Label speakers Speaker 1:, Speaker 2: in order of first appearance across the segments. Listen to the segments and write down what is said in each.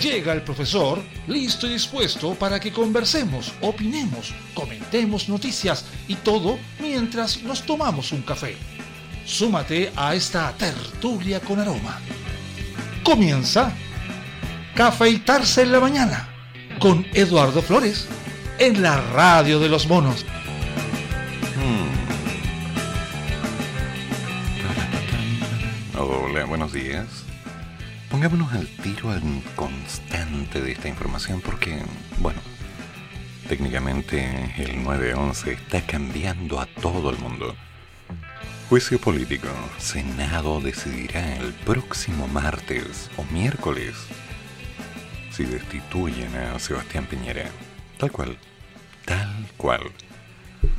Speaker 1: Llega el profesor, listo y dispuesto para que conversemos, opinemos, comentemos noticias y todo mientras nos tomamos un café. Súmate a esta tertulia con aroma. Comienza Cafeitarse en la mañana con Eduardo Flores en la radio de los monos.
Speaker 2: Pongámonos al tiro al constante de esta información porque, bueno, técnicamente el 9-11 está cambiando a todo el mundo. Juicio político. Senado decidirá el próximo martes o miércoles si destituyen a Sebastián Piñera. Tal cual. Tal cual.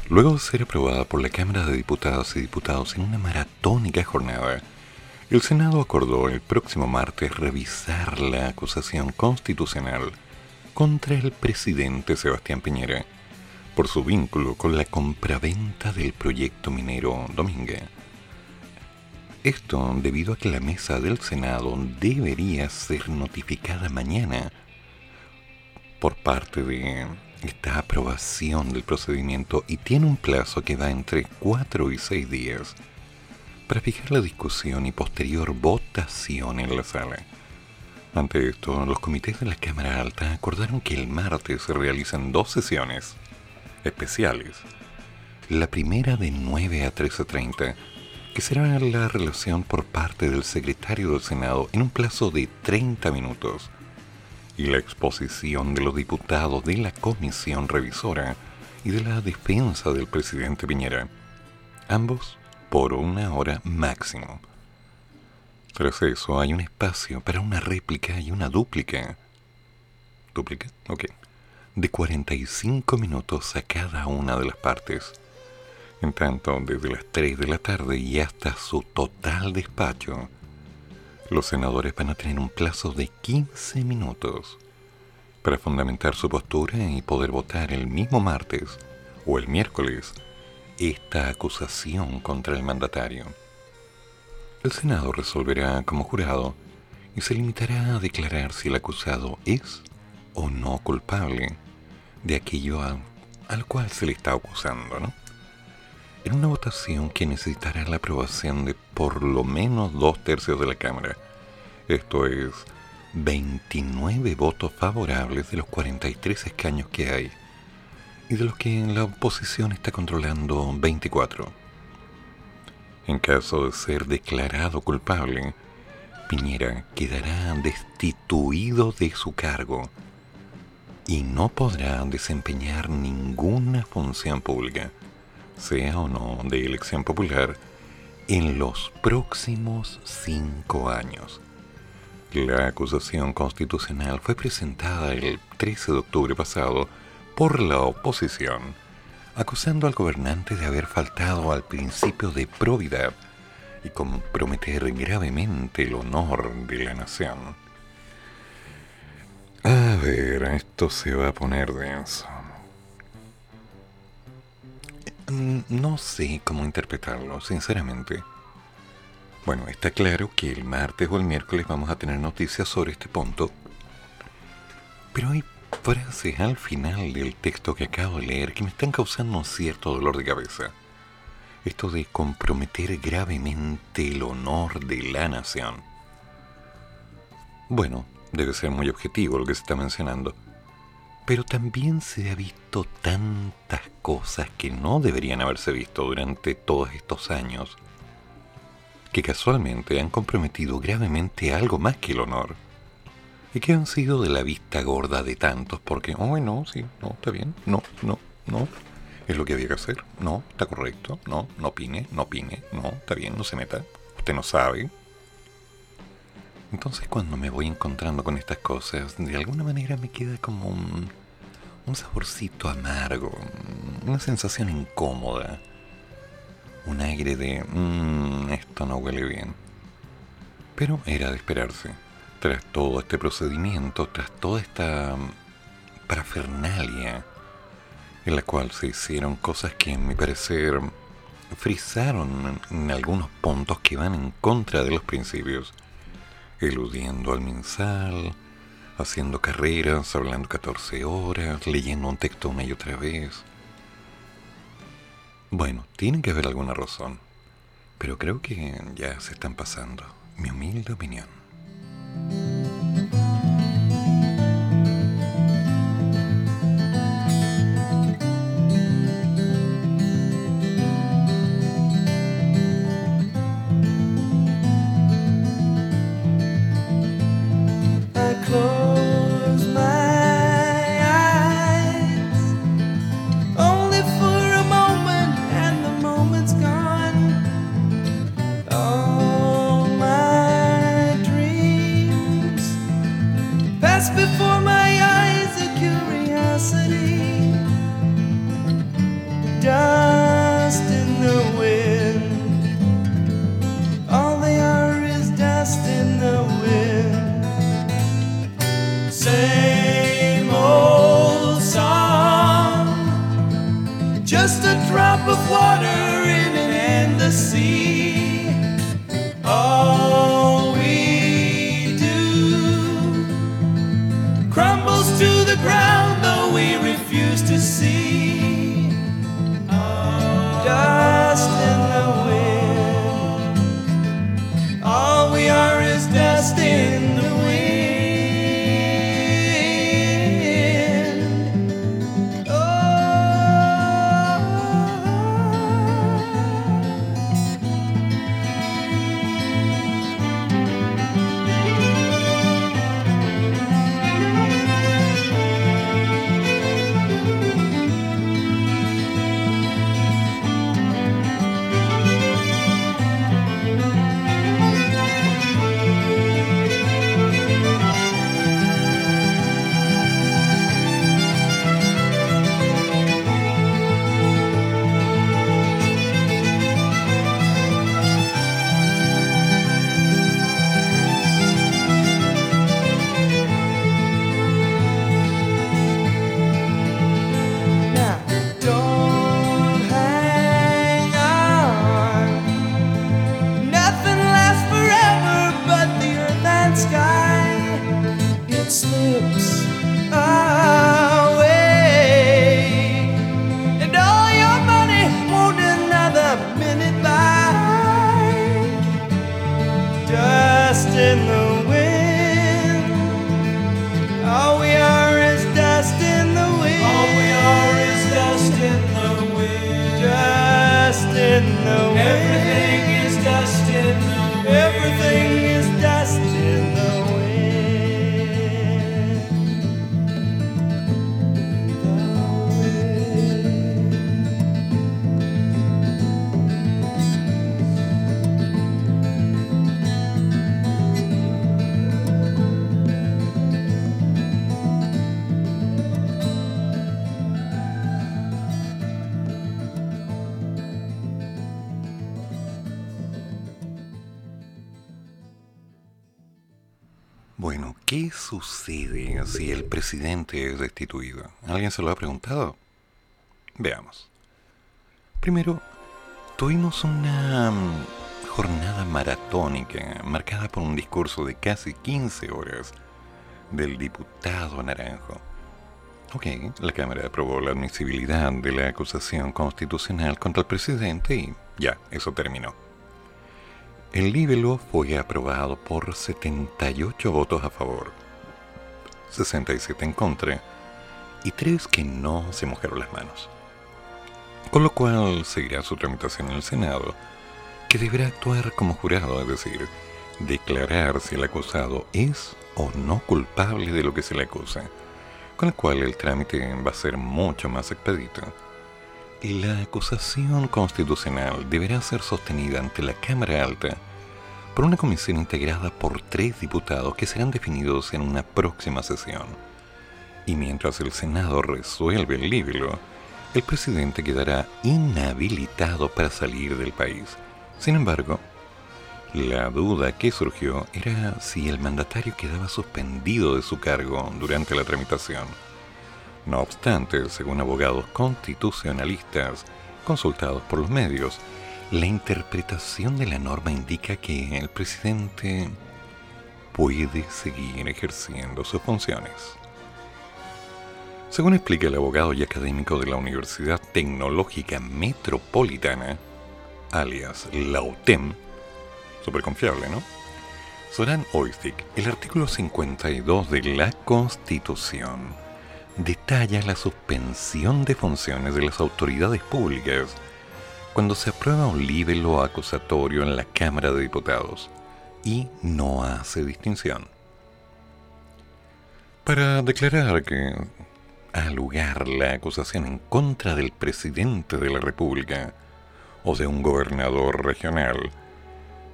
Speaker 2: Luego de ser aprobada por la Cámara de Diputados y Diputados en una maratónica jornada, el Senado acordó el próximo martes revisar la acusación constitucional contra el presidente Sebastián Piñera por su vínculo con la compraventa del proyecto minero Domingue. Esto debido a que la mesa del Senado debería ser notificada mañana por parte de esta aprobación del procedimiento y tiene un plazo que va entre 4 y 6 días para fijar la discusión y posterior votación en la sala. Ante esto, los comités de la Cámara Alta acordaron que el martes se realizan dos sesiones especiales. La primera de 9 a 13.30, que será la relación por parte del secretario del Senado en un plazo de 30 minutos, y la exposición de los diputados de la comisión revisora y de la defensa del presidente Piñera, ambos por una hora máximo. Tras eso hay un espacio para una réplica y una dúplica. ¿Dúplica? Ok. De 45 minutos a cada una de las partes. En tanto, desde las 3 de la tarde y hasta su total despacho, los senadores van a tener un plazo de 15 minutos para fundamentar su postura y poder votar el mismo martes o el miércoles esta acusación contra el mandatario. El Senado resolverá como jurado y se limitará a declarar si el acusado es o no culpable de aquello al cual se le está acusando, ¿no? En una votación que necesitará la aprobación de por lo menos dos tercios de la Cámara, esto es 29 votos favorables de los 43 escaños que hay, y de los que la oposición está controlando 24. En caso de ser declarado culpable, Piñera quedará destituido de su cargo y no podrá desempeñar ninguna función pública, sea o no de elección popular, en los próximos cinco años. La acusación constitucional fue presentada el 13 de octubre pasado por la oposición, acusando al gobernante de haber faltado al principio de probidad y comprometer gravemente el honor de la nación. A ver, esto se va a poner denso. Mm, no sé cómo interpretarlo, sinceramente. Bueno, está claro que el martes o el miércoles vamos a tener noticias sobre este punto, pero hay frases al final del texto que acabo de leer que me están causando un cierto dolor de cabeza. Esto de comprometer gravemente el honor de la nación. Bueno, debe ser muy objetivo lo que se está mencionando. Pero también se ha visto tantas cosas que no deberían haberse visto durante todos estos años, que casualmente han comprometido gravemente algo más que el honor y que han sido de la vista gorda de tantos porque, oh, no, sí, no, está bien, no, no, no, es lo que había que hacer, no, está correcto, no, no opine, no opine, no, está bien, no se meta, usted no sabe. Entonces cuando me voy encontrando con estas cosas, de alguna manera me queda como un, un saborcito amargo, una sensación incómoda, un aire de, mmm, esto no huele bien. Pero era de esperarse tras todo este procedimiento, tras toda esta parafernalia en la cual se hicieron cosas que, en mi parecer, frisaron en algunos puntos que van en contra de los principios, eludiendo al mensal, haciendo carreras, hablando 14 horas, leyendo un texto una y otra vez. Bueno, tiene que haber alguna razón, pero creo que ya se están pasando. Mi humilde opinión. Amen. Sucede si el presidente es destituido? ¿Alguien se lo ha preguntado? Veamos. Primero, tuvimos una mm, jornada maratónica marcada por un discurso de casi 15 horas del diputado Naranjo. Ok, la Cámara aprobó la admisibilidad de la acusación constitucional contra el presidente y ya, eso terminó. El libelo fue aprobado por 78 votos a favor, 67 en contra y 3 que no se mojaron las manos. Con lo cual seguirá su tramitación en el Senado, que deberá actuar como jurado, es decir, declarar si el acusado es o no culpable de lo que se le acusa, con lo cual el trámite va a ser mucho más expedito. La acusación constitucional deberá ser sostenida ante la Cámara Alta por una comisión integrada por tres diputados que serán definidos en una próxima sesión. Y mientras el Senado resuelve el libro, el presidente quedará inhabilitado para salir del país. Sin embargo, la duda que surgió era si el mandatario quedaba suspendido de su cargo durante la tramitación. No obstante, según abogados constitucionalistas consultados por los medios. La interpretación de la norma indica que el presidente puede seguir ejerciendo sus funciones. Según explica el abogado y académico de la Universidad Tecnológica Metropolitana, alias la UTEM, súper confiable, ¿no? Soran Oistik, el artículo 52 de la Constitución detalla la suspensión de funciones de las autoridades públicas cuando se aprueba un libelo acusatorio en la Cámara de Diputados y no hace distinción. Para declarar que ha lugar la acusación en contra del presidente de la República o de un gobernador regional,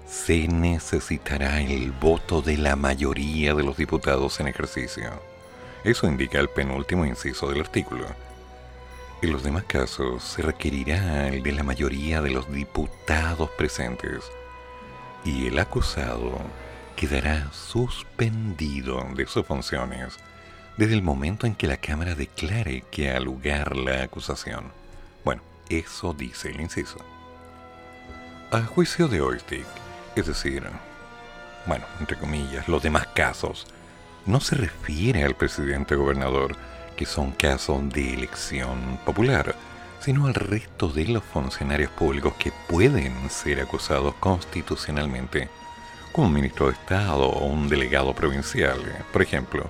Speaker 2: se necesitará el voto de la mayoría de los diputados en ejercicio. Eso indica el penúltimo inciso del artículo. En los demás casos se requerirá el de la mayoría de los diputados presentes y el acusado quedará suspendido de sus funciones desde el momento en que la Cámara declare que ha lugar la acusación. Bueno, eso dice el inciso. A juicio de Oistic, es decir, bueno, entre comillas, los demás casos, no se refiere al presidente gobernador, que son casos de elección popular, sino al resto de los funcionarios públicos que pueden ser acusados constitucionalmente, como un ministro de Estado o un delegado provincial, por ejemplo.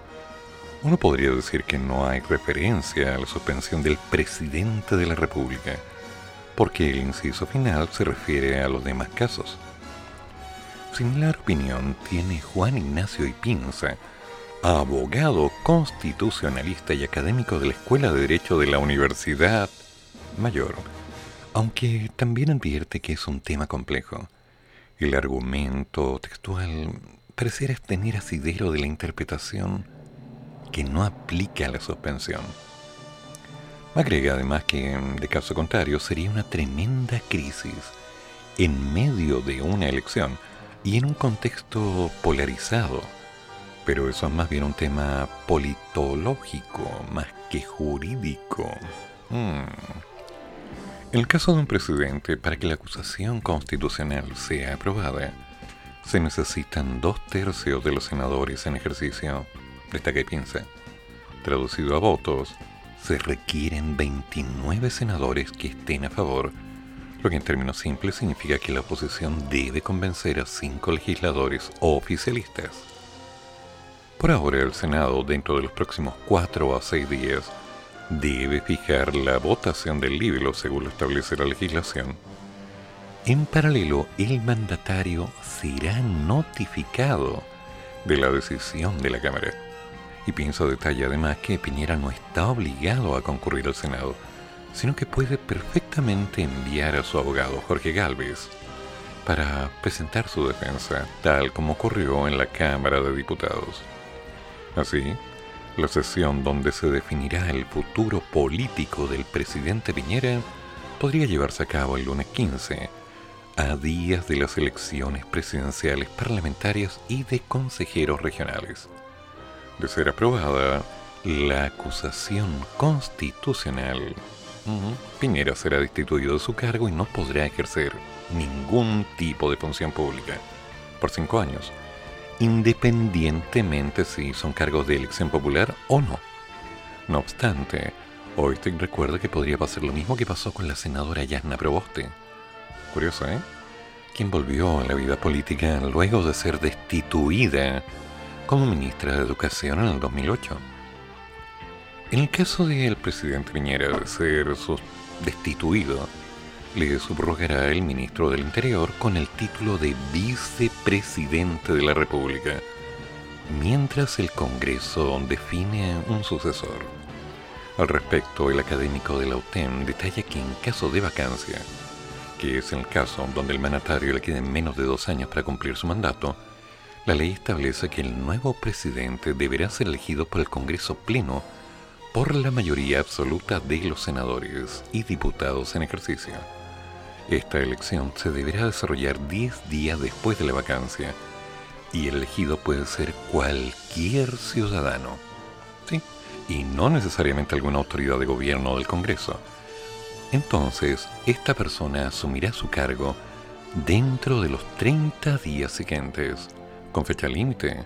Speaker 2: Uno podría decir que no hay referencia a la suspensión del presidente de la República, porque el inciso final se refiere a los demás casos. Similar opinión tiene Juan Ignacio Ipinza, abogado constitucionalista y académico de la Escuela de Derecho de la Universidad Mayor, aunque también advierte que es un tema complejo. El argumento textual pareciera tener asidero de la interpretación que no aplica a la suspensión. Agrega además que, de caso contrario, sería una tremenda crisis en medio de una elección y en un contexto polarizado pero eso es más bien un tema politológico más que jurídico. Hmm. El caso de un presidente, para que la acusación constitucional sea aprobada, se necesitan dos tercios de los senadores en ejercicio. Esta que piensa. Traducido a votos, se requieren 29 senadores que estén a favor, lo que en términos simples significa que la oposición debe convencer a cinco legisladores oficialistas. Por ahora, el Senado, dentro de los próximos cuatro a seis días, debe fijar la votación del libro según lo establece la legislación. En paralelo, el mandatario será notificado de la decisión de la Cámara. Y pienso detalle además que Piñera no está obligado a concurrir al Senado, sino que puede perfectamente enviar a su abogado Jorge Galvez para presentar su defensa, tal como ocurrió en la Cámara de Diputados. Así, la sesión donde se definirá el futuro político del presidente Piñera podría llevarse a cabo el lunes 15, a días de las elecciones presidenciales parlamentarias y de consejeros regionales. De ser aprobada la acusación constitucional, Piñera será destituido de su cargo y no podrá ejercer ningún tipo de función pública por cinco años independientemente si son cargos de elección popular o no. No obstante, hoy te recuerda que podría pasar lo mismo que pasó con la senadora Yasna Proboste. Curioso, ¿eh? Quien volvió a la vida política luego de ser destituida como ministra de Educación en el 2008. En el caso del presidente Piñera de ser destituido, le subrogará el ministro del Interior con el título de vicepresidente de la República, mientras el Congreso define un sucesor. Al respecto, el académico de la UTEM detalla que en caso de vacancia, que es el caso donde el mandatario le queden menos de dos años para cumplir su mandato, la ley establece que el nuevo presidente deberá ser elegido por el Congreso Pleno por la mayoría absoluta de los senadores y diputados en ejercicio. Esta elección se deberá desarrollar 10 días después de la vacancia y el elegido puede ser cualquier ciudadano. ¿Sí? Y no necesariamente alguna autoridad de gobierno o del Congreso. Entonces, esta persona asumirá su cargo dentro de los 30 días siguientes, con fecha límite,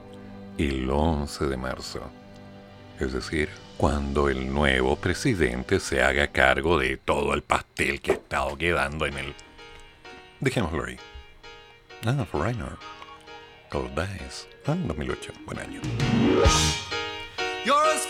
Speaker 2: el 11 de marzo. Es decir, cuando el nuevo presidente se haga cargo de todo el pastel que ha estado quedando en el... Dejémoslo ahí. Ah, Foreigner. Cold Days. Ah, 2008. Buen año. You're as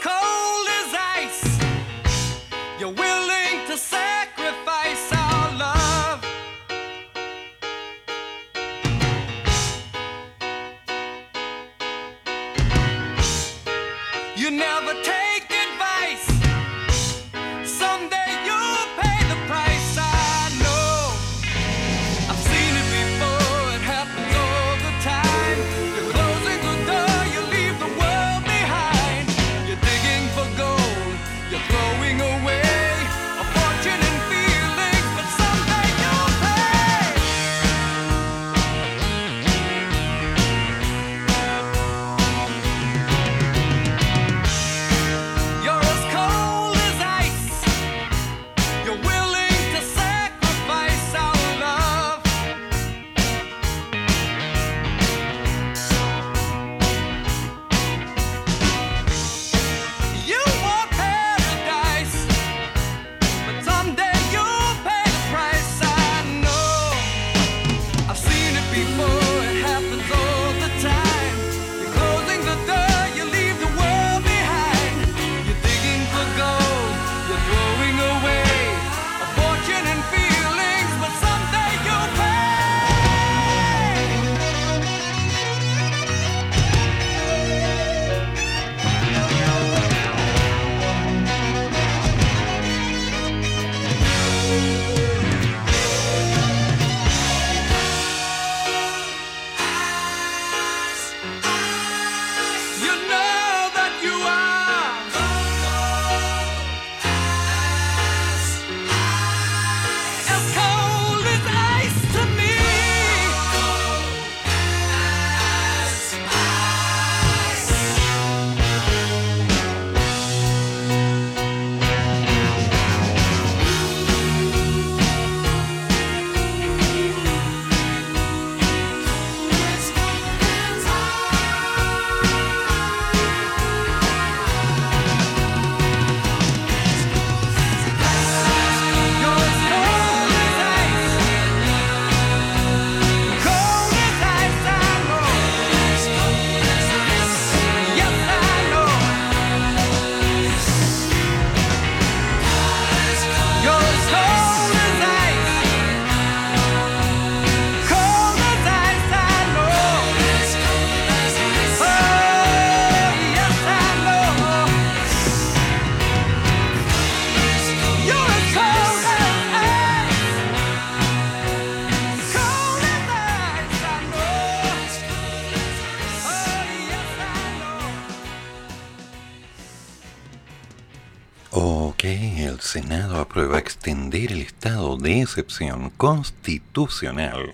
Speaker 2: excepción constitucional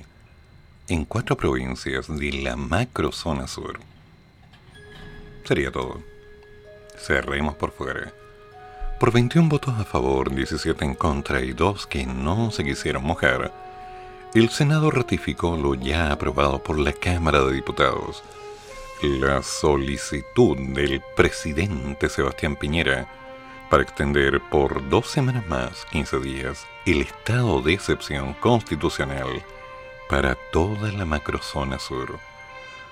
Speaker 2: en cuatro provincias de la macrozona sur. Sería todo. Cerremos por fuera. Por 21 votos a favor, 17 en contra y 2 que no se quisieron mojar, el Senado ratificó lo ya aprobado por la Cámara de Diputados, la solicitud del presidente Sebastián Piñera para extender por dos semanas más, 15 días, el estado de excepción constitucional para toda la macrozona sur.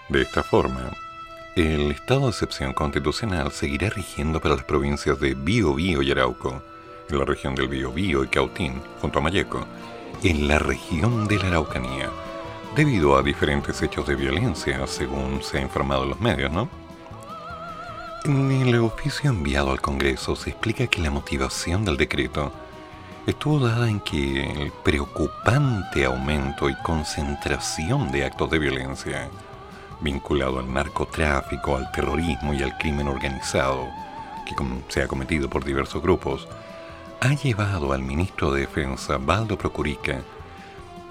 Speaker 2: De esta forma, el estado de excepción constitucional seguirá rigiendo para las provincias de Biobío y Arauco, en la región del Biobío y Cautín, junto a Mayeco, en la región de la Araucanía, debido a diferentes hechos de violencia, según se ha informado en los medios, ¿no? En el oficio enviado al Congreso se explica que la motivación del decreto estuvo dada en que el preocupante aumento y concentración de actos de violencia vinculado al narcotráfico, al terrorismo y al crimen organizado que se ha cometido por diversos grupos ha llevado al ministro de Defensa, Baldo Procurica,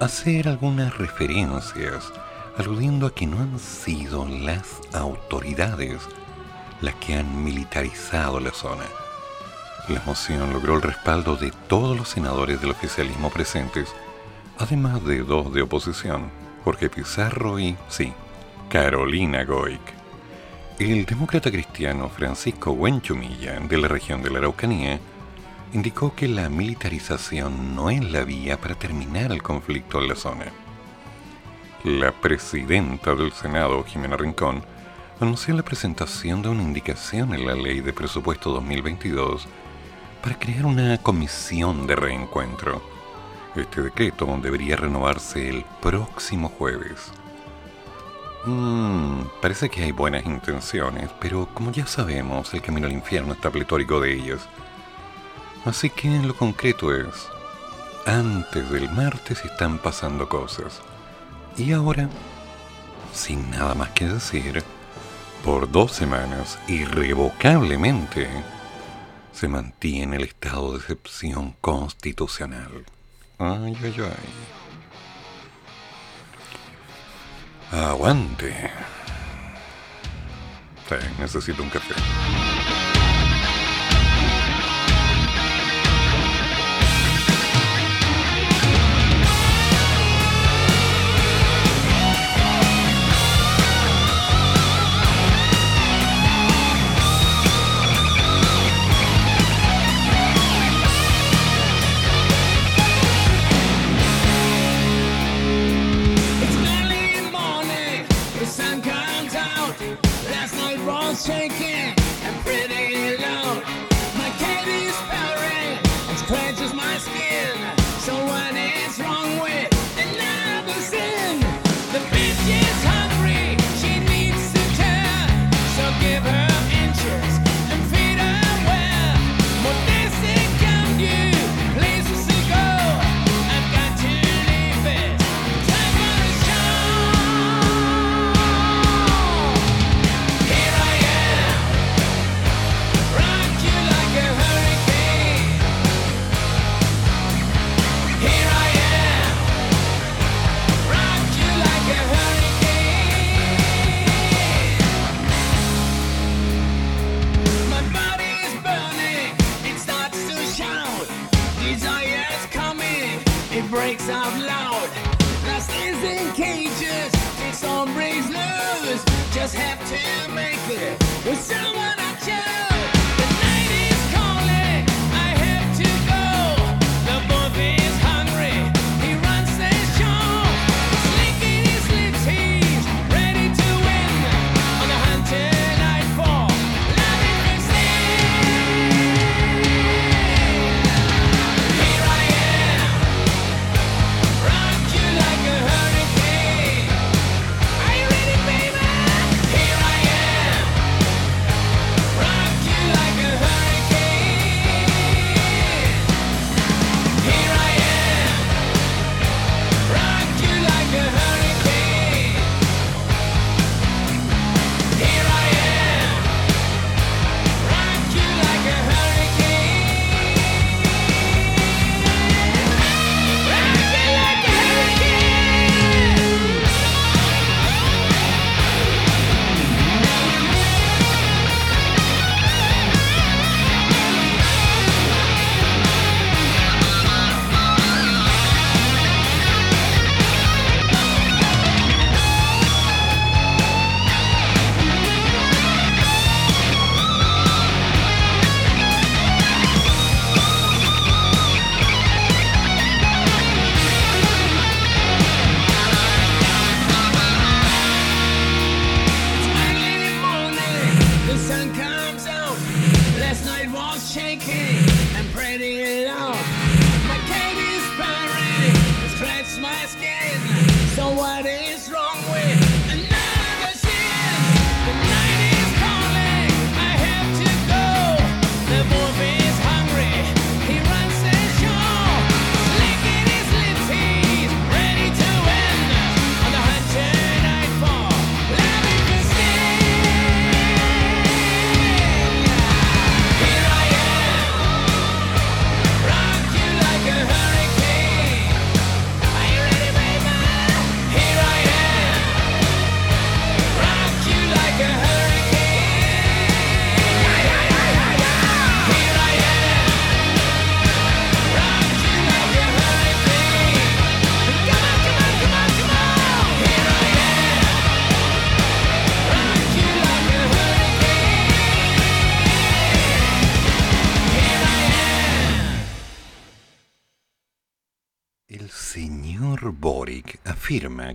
Speaker 2: a hacer algunas referencias aludiendo a que no han sido las autoridades las que han militarizado la zona.
Speaker 3: La moción logró el respaldo de todos los senadores del oficialismo presentes, además de dos de oposición, Jorge Pizarro y, sí, Carolina Goic. El demócrata cristiano Francisco Huenchumilla, de la región de la Araucanía, indicó que la militarización no es la vía para terminar el conflicto en la zona. La presidenta del Senado, Jimena Rincón, anunció la presentación de una indicación en la Ley de Presupuesto 2022 para crear una comisión de reencuentro. Este decreto debería renovarse el próximo jueves. Mm, parece que hay buenas intenciones, pero como ya sabemos, el camino al infierno está pletórico de ellas. Así que lo concreto es, antes del martes están pasando cosas. Y ahora, sin nada más que decir, por dos semanas, irrevocablemente, se mantiene el estado de excepción constitucional. Ay, ay, ay. Aguante. Sí, necesito un café.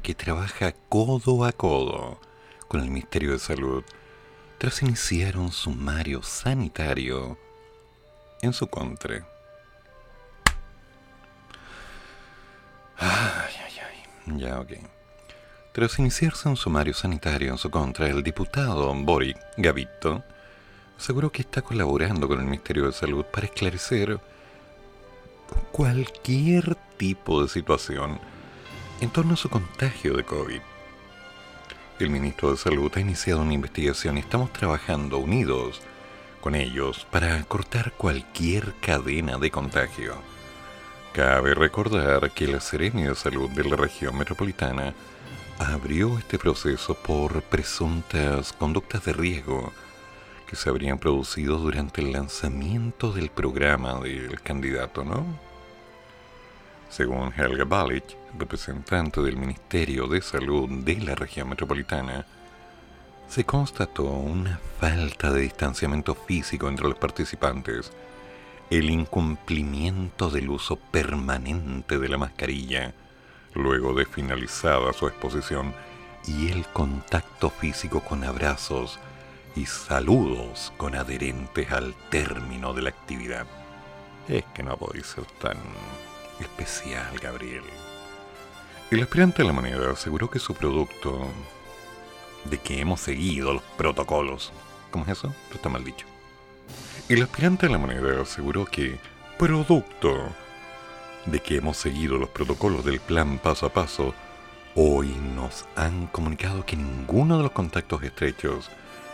Speaker 2: Que trabaja codo a codo con el Ministerio de Salud tras iniciar un sumario sanitario en su contra. Ay, ay, ay. Ya, ok. Tras iniciarse un sumario sanitario en su contra, el diputado Boric Gavito aseguró que está colaborando con el Ministerio de Salud para esclarecer cualquier tipo de situación en torno a su contagio de COVID. El ministro de Salud ha iniciado una investigación y estamos trabajando unidos con ellos para cortar cualquier cadena de contagio. Cabe recordar que la Serenia de Salud de la región metropolitana abrió este proceso por presuntas conductas de riesgo que se habrían producido durante el lanzamiento del programa del candidato, ¿no? Según Helga Balic, representante del Ministerio de Salud de la región metropolitana, se constató una falta de distanciamiento físico entre los participantes, el incumplimiento del uso permanente de la mascarilla, luego de finalizada su exposición, y el contacto físico con abrazos y saludos con adherentes al término de la actividad. Es que no podéis ser tan especial, Gabriel. El aspirante de la moneda aseguró que su producto, de que hemos seguido los protocolos, ¿cómo es eso? Está mal dicho. El aspirante de la moneda aseguró que, producto de que hemos seguido los protocolos del plan paso a paso, hoy nos han comunicado que ninguno de los contactos estrechos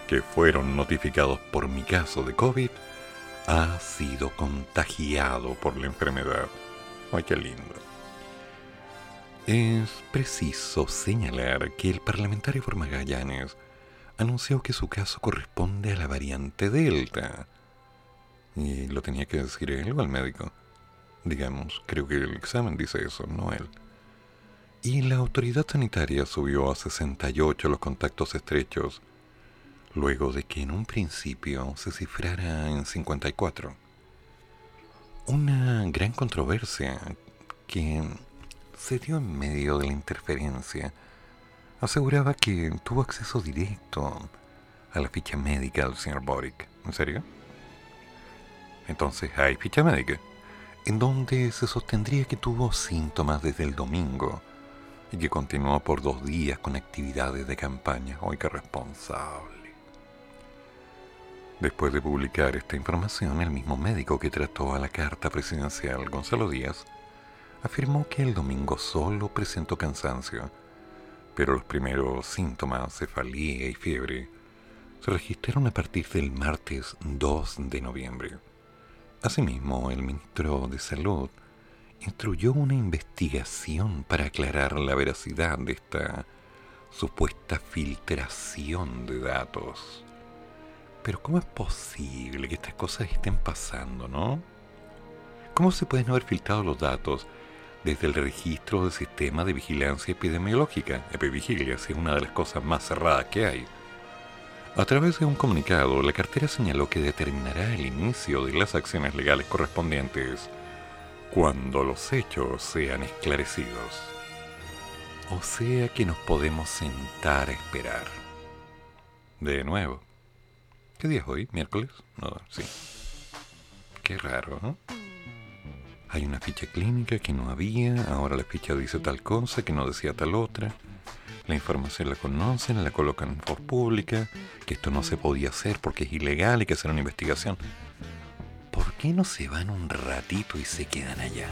Speaker 2: que fueron notificados por mi caso de COVID ha sido contagiado por la enfermedad. ¡Ay, qué lindo! Es preciso señalar que el parlamentario por Magallanes anunció que su caso corresponde a la variante Delta. Y lo tenía que decir él o médico. Digamos, creo que el examen dice eso, no él. Y la autoridad sanitaria subió a 68 los contactos estrechos, luego de que en un principio se cifrara en 54. Una gran controversia que se dio en medio de la interferencia. Aseguraba que tuvo acceso directo a la ficha médica del señor Boric. ¿En serio? Entonces hay ficha médica, en donde se sostendría que tuvo síntomas desde el domingo y que continuó por dos días con actividades de campaña. ¡Hoy qué responsable! Después de publicar esta información, el mismo médico que trató a la carta presidencial, Gonzalo Díaz, afirmó que el domingo solo presentó cansancio, pero los primeros síntomas, cefalía y fiebre, se registraron a partir del martes 2 de noviembre. Asimismo, el ministro de Salud instruyó una investigación para aclarar la veracidad de esta supuesta filtración de datos. Pero ¿cómo es posible que estas cosas estén pasando, no? ¿Cómo se pueden haber filtrado los datos desde el registro del sistema de vigilancia epidemiológica, Epivigilia, es una de las cosas más cerradas que hay. A través de un comunicado, la cartera señaló que determinará el inicio de las acciones legales correspondientes cuando los hechos sean esclarecidos. O sea que nos podemos sentar a esperar. De nuevo. ¿Qué día es hoy? ¿Miércoles? No, sí. Qué raro, ¿no? hay una ficha clínica que no había, ahora la ficha dice tal cosa que no decía tal otra. La información la conocen, la colocan por pública, que esto no se podía hacer porque es ilegal y que hacer una investigación. ¿Por qué no se van un ratito y se quedan allá?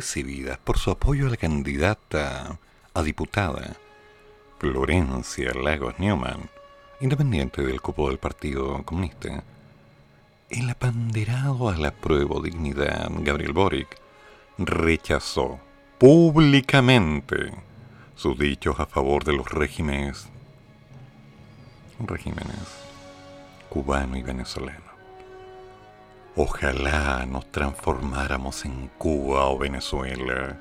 Speaker 2: Recibidas por su apoyo a la candidata a diputada, Florencia Lagos Newman, independiente del cupo del Partido Comunista, el apanderado a la prueba dignidad Gabriel Boric rechazó públicamente sus dichos a favor de los regímenes regímenes cubano y venezolano. Ojalá nos transformáramos en Cuba o Venezuela,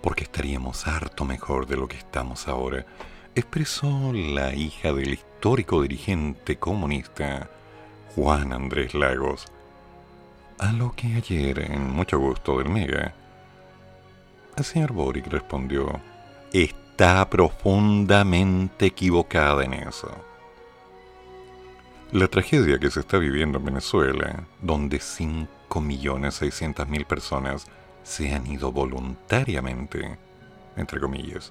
Speaker 2: porque estaríamos harto mejor de lo que estamos ahora, expresó la hija del histórico dirigente comunista Juan Andrés Lagos, a lo que ayer, en mucho gusto del Mega, el señor Boric respondió, está profundamente equivocada en eso. La tragedia que se está viviendo en Venezuela, donde 5.600.000 personas se han ido voluntariamente, entre comillas,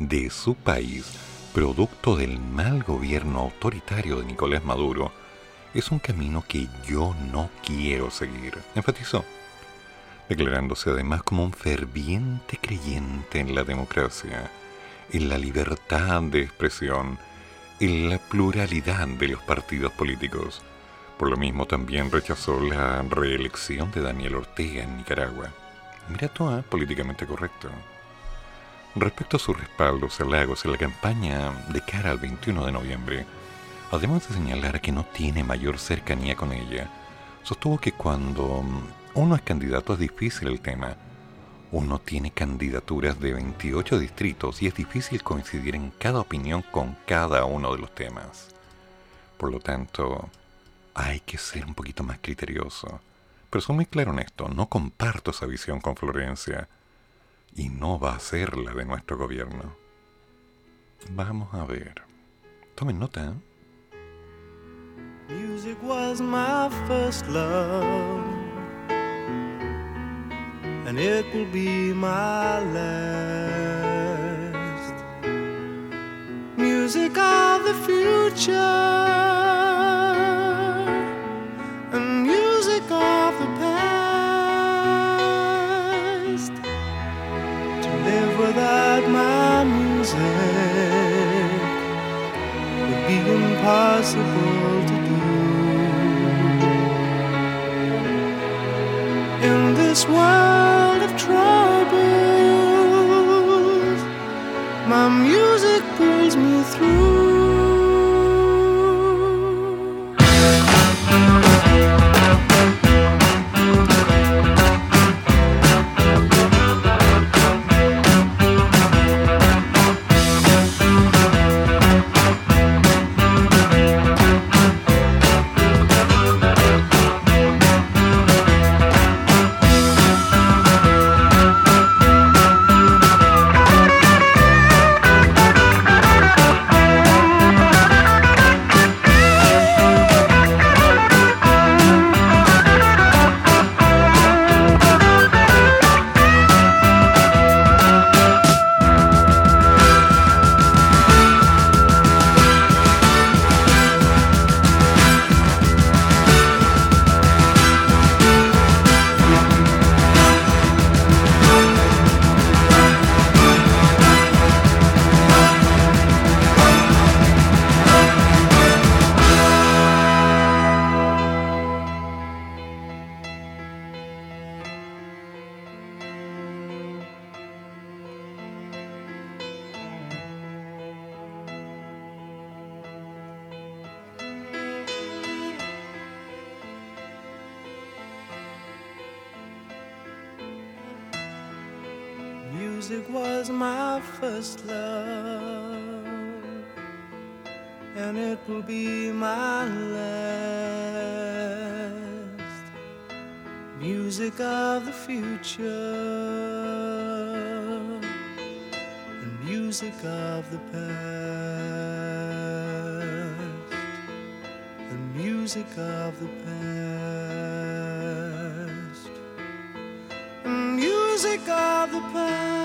Speaker 2: de su país, producto del mal gobierno autoritario de Nicolás Maduro, es un camino que yo no quiero seguir, enfatizó, declarándose además como un ferviente creyente en la democracia, en la libertad de expresión, en la pluralidad de los partidos políticos. Por lo mismo también rechazó la reelección de Daniel Ortega en Nicaragua. Mira todo, ¿eh? políticamente correcto. Respecto a sus respaldos a Lagos en la campaña de cara al 21 de noviembre, además de señalar que no tiene mayor cercanía con ella, sostuvo que cuando uno es candidato es difícil el tema. Uno tiene candidaturas de 28 distritos y es difícil coincidir en cada opinión con cada uno de los temas. Por lo tanto, hay que ser un poquito más criterioso. Pero soy muy claro en esto, no comparto esa visión con Florencia y no va a ser la de nuestro gobierno. Vamos a ver. Tomen nota. Music was my first love, and it will be my last. Music of the future, and music of the past. To live without my music would be impossible this world of troubles. My music pulls me through. Music was my first love,
Speaker 4: and it will be my last. Music of the future, and music of the past, and music of the past. music of the past.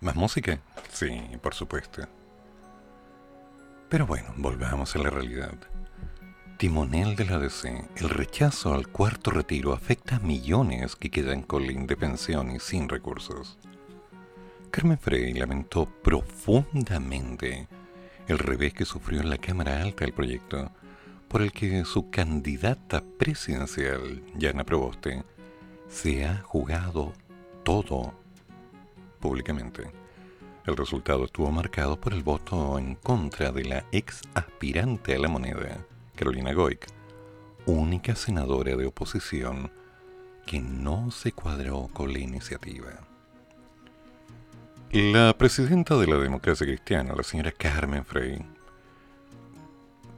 Speaker 2: ¿Más música? Sí, por supuesto. Pero bueno, volvamos a la realidad. Timonel de la DC, el rechazo al cuarto retiro afecta a millones que quedan con la indefensión y sin recursos. Carmen Frey lamentó profundamente el revés que sufrió en la Cámara Alta del proyecto, por el que su candidata presidencial, Yana Proboste, se ha jugado todo públicamente. El resultado estuvo marcado por el voto en contra de la ex aspirante a la moneda, Carolina Goic, única senadora de oposición que no se cuadró con la iniciativa. La presidenta de la democracia cristiana, la señora Carmen Frey,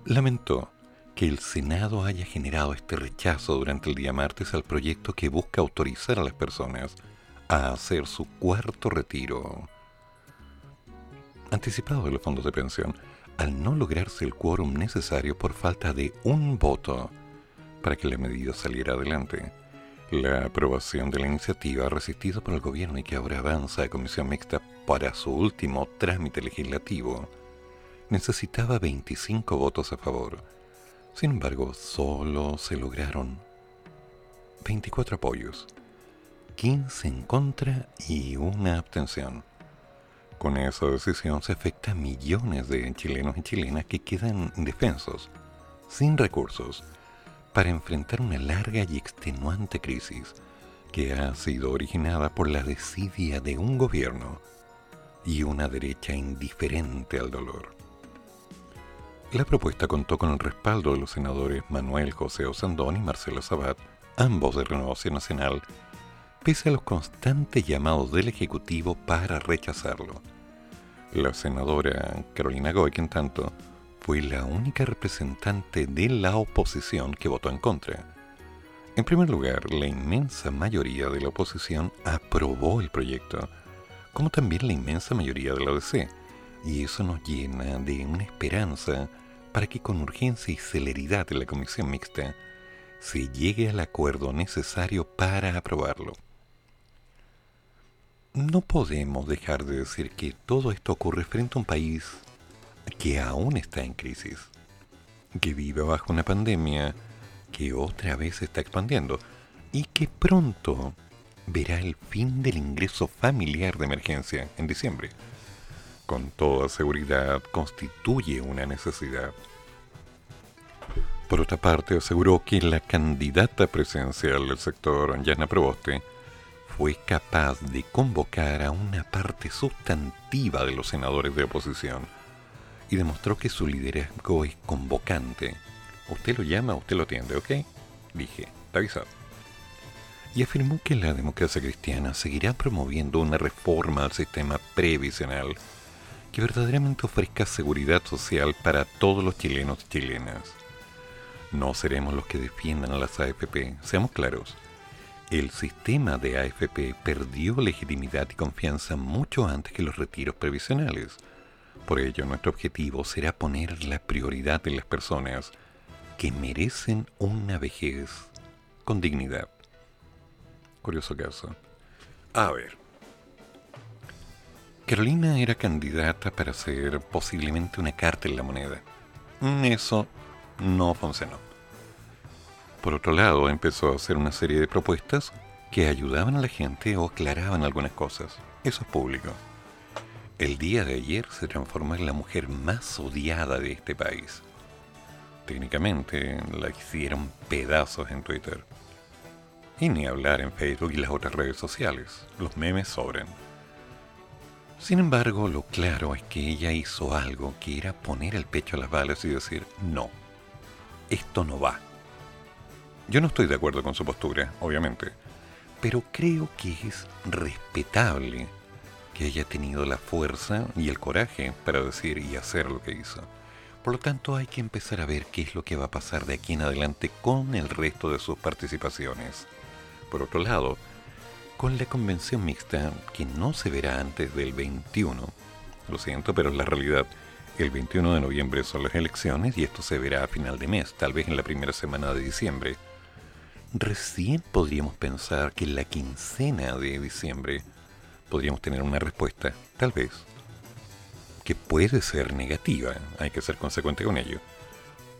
Speaker 2: lamentó que el Senado haya generado este rechazo durante el día martes al proyecto que busca autorizar a las personas a hacer su cuarto retiro anticipado de los fondos de pensión al no lograrse el quórum necesario por falta de un voto para que la medida saliera adelante. La aprobación de la iniciativa resistida por el gobierno y que ahora avanza a comisión mixta para su último trámite legislativo necesitaba 25 votos a favor. Sin embargo, solo se lograron 24 apoyos, 15 en contra y una abstención. Con esa decisión se afecta a millones de chilenos y chilenas que quedan indefensos, sin recursos, para enfrentar una larga y extenuante crisis que ha sido originada por la desidia de un gobierno y una derecha indiferente al dolor. La propuesta contó con el respaldo de los senadores Manuel José Osandón y Marcelo Sabat, ambos de Renovación Nacional, pese a los constantes llamados del Ejecutivo para rechazarlo. La senadora Carolina Goy, en tanto, fue la única representante de la oposición que votó en contra. En primer lugar, la inmensa mayoría de la oposición aprobó el proyecto, como también la inmensa mayoría de la ODC, y eso nos llena de una esperanza para que con urgencia y celeridad en la comisión mixta se llegue al acuerdo necesario para aprobarlo. No podemos dejar de decir que todo esto ocurre frente a un país que aún está en crisis, que vive bajo una pandemia que otra vez se está expandiendo y que pronto verá el fin del ingreso familiar de emergencia en diciembre con toda seguridad constituye una necesidad. Por otra parte, aseguró que la candidata presidencial del sector, Yana Proboste, fue capaz de convocar a una parte sustantiva de los senadores de oposición y demostró que su liderazgo es convocante. Usted lo llama, usted lo atiende, ¿ok? Dije, está avisado. Y afirmó que la democracia cristiana seguirá promoviendo una reforma al sistema previsional que verdaderamente ofrezca seguridad social para todos los chilenos y chilenas. No seremos los que defiendan a las AFP, seamos claros. El sistema de AFP perdió legitimidad y confianza mucho antes que los retiros previsionales. Por ello, nuestro objetivo será poner la prioridad en las personas que merecen una vejez con dignidad. Curioso caso. A ver, Carolina era candidata para ser posiblemente una carta en la moneda. Mm, eso no funcionó. Por otro lado, empezó a hacer una serie de propuestas que ayudaban a la gente o aclaraban algunas cosas. Eso es público. El día de ayer se transformó en la mujer más odiada de este país. Técnicamente la hicieron pedazos en Twitter. Y ni hablar en Facebook y las otras redes sociales. Los memes sobran. Sin embargo, lo claro es que ella hizo algo que era poner el pecho a las balas y decir, no, esto no va. Yo no estoy de acuerdo con su postura, obviamente, pero creo que es respetable que haya tenido la fuerza y el coraje para decir y hacer lo que hizo. Por lo tanto, hay que empezar a ver qué es lo que va a pasar de aquí en adelante con el resto de sus participaciones. Por otro lado, con la convención mixta que no se verá antes del 21. Lo siento, pero en la realidad el 21 de noviembre son las elecciones y esto se verá a final de mes, tal vez en la primera semana de diciembre.
Speaker 5: Recién podríamos pensar que en la quincena de diciembre podríamos tener una respuesta, tal vez, que puede ser negativa, hay que ser consecuente con ello.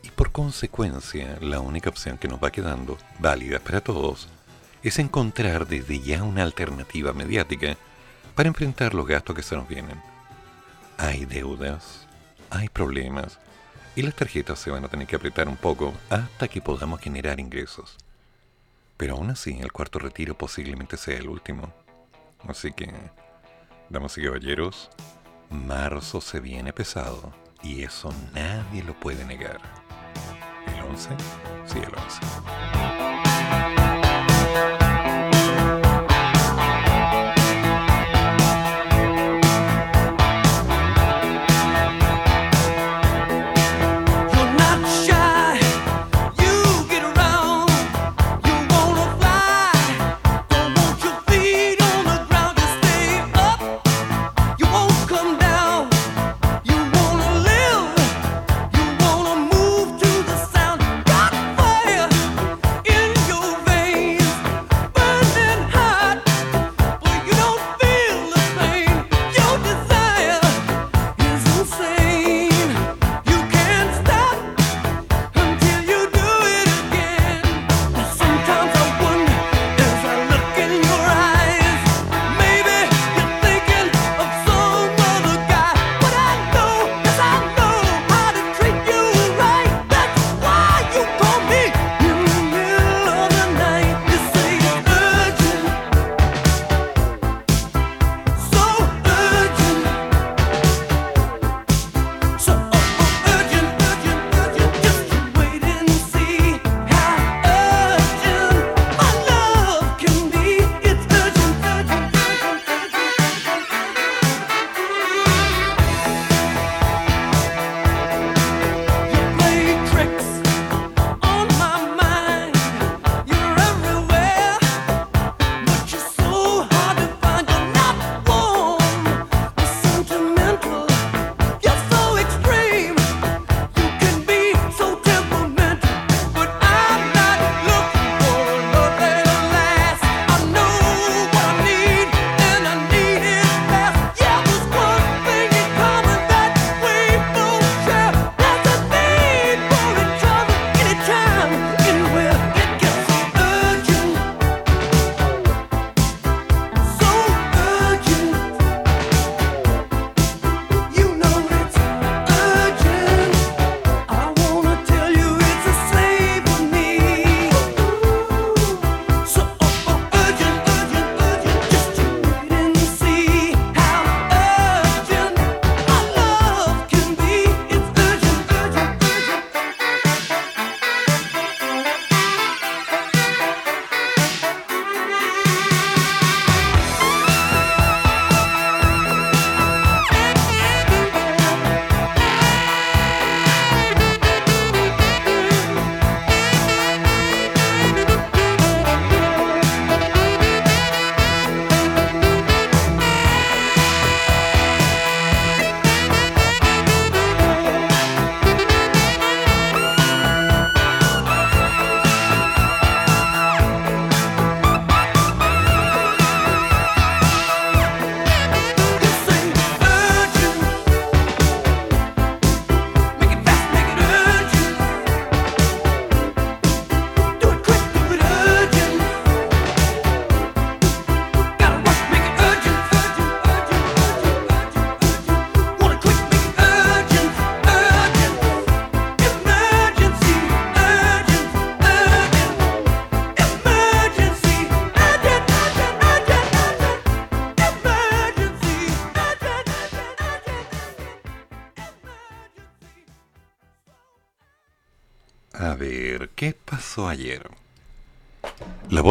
Speaker 5: Y por consecuencia, la única opción que nos va quedando, válida para todos, es encontrar desde ya una alternativa mediática para enfrentar los gastos que se nos vienen. Hay deudas, hay problemas, y las tarjetas se van a tener que apretar un poco hasta que podamos generar ingresos. Pero aún así, el cuarto retiro posiblemente sea el último. Así que, damas y caballeros, marzo se viene pesado y eso nadie lo puede negar. ¿El 11? Sí, el 11.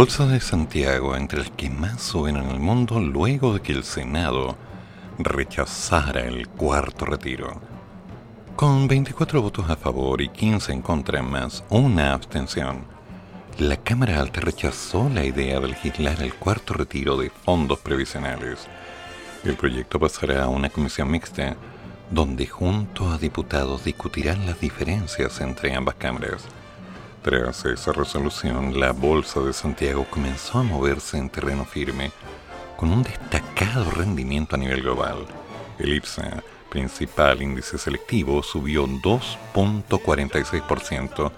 Speaker 5: Bolsa de Santiago entre las que más suben en el mundo luego de que el Senado rechazara el cuarto retiro. Con 24 votos a favor y 15 en contra más una abstención, la Cámara Alta rechazó la idea de legislar el cuarto retiro de fondos previsionales. El proyecto pasará a una comisión mixta donde junto a diputados discutirán las diferencias entre ambas cámaras
Speaker 2: Tras esa resolución, la Bolsa de Santiago comenzó a moverse en terreno firme con un destacado rendimiento a nivel global. El IPSA, principal índice selectivo, subió 2.46%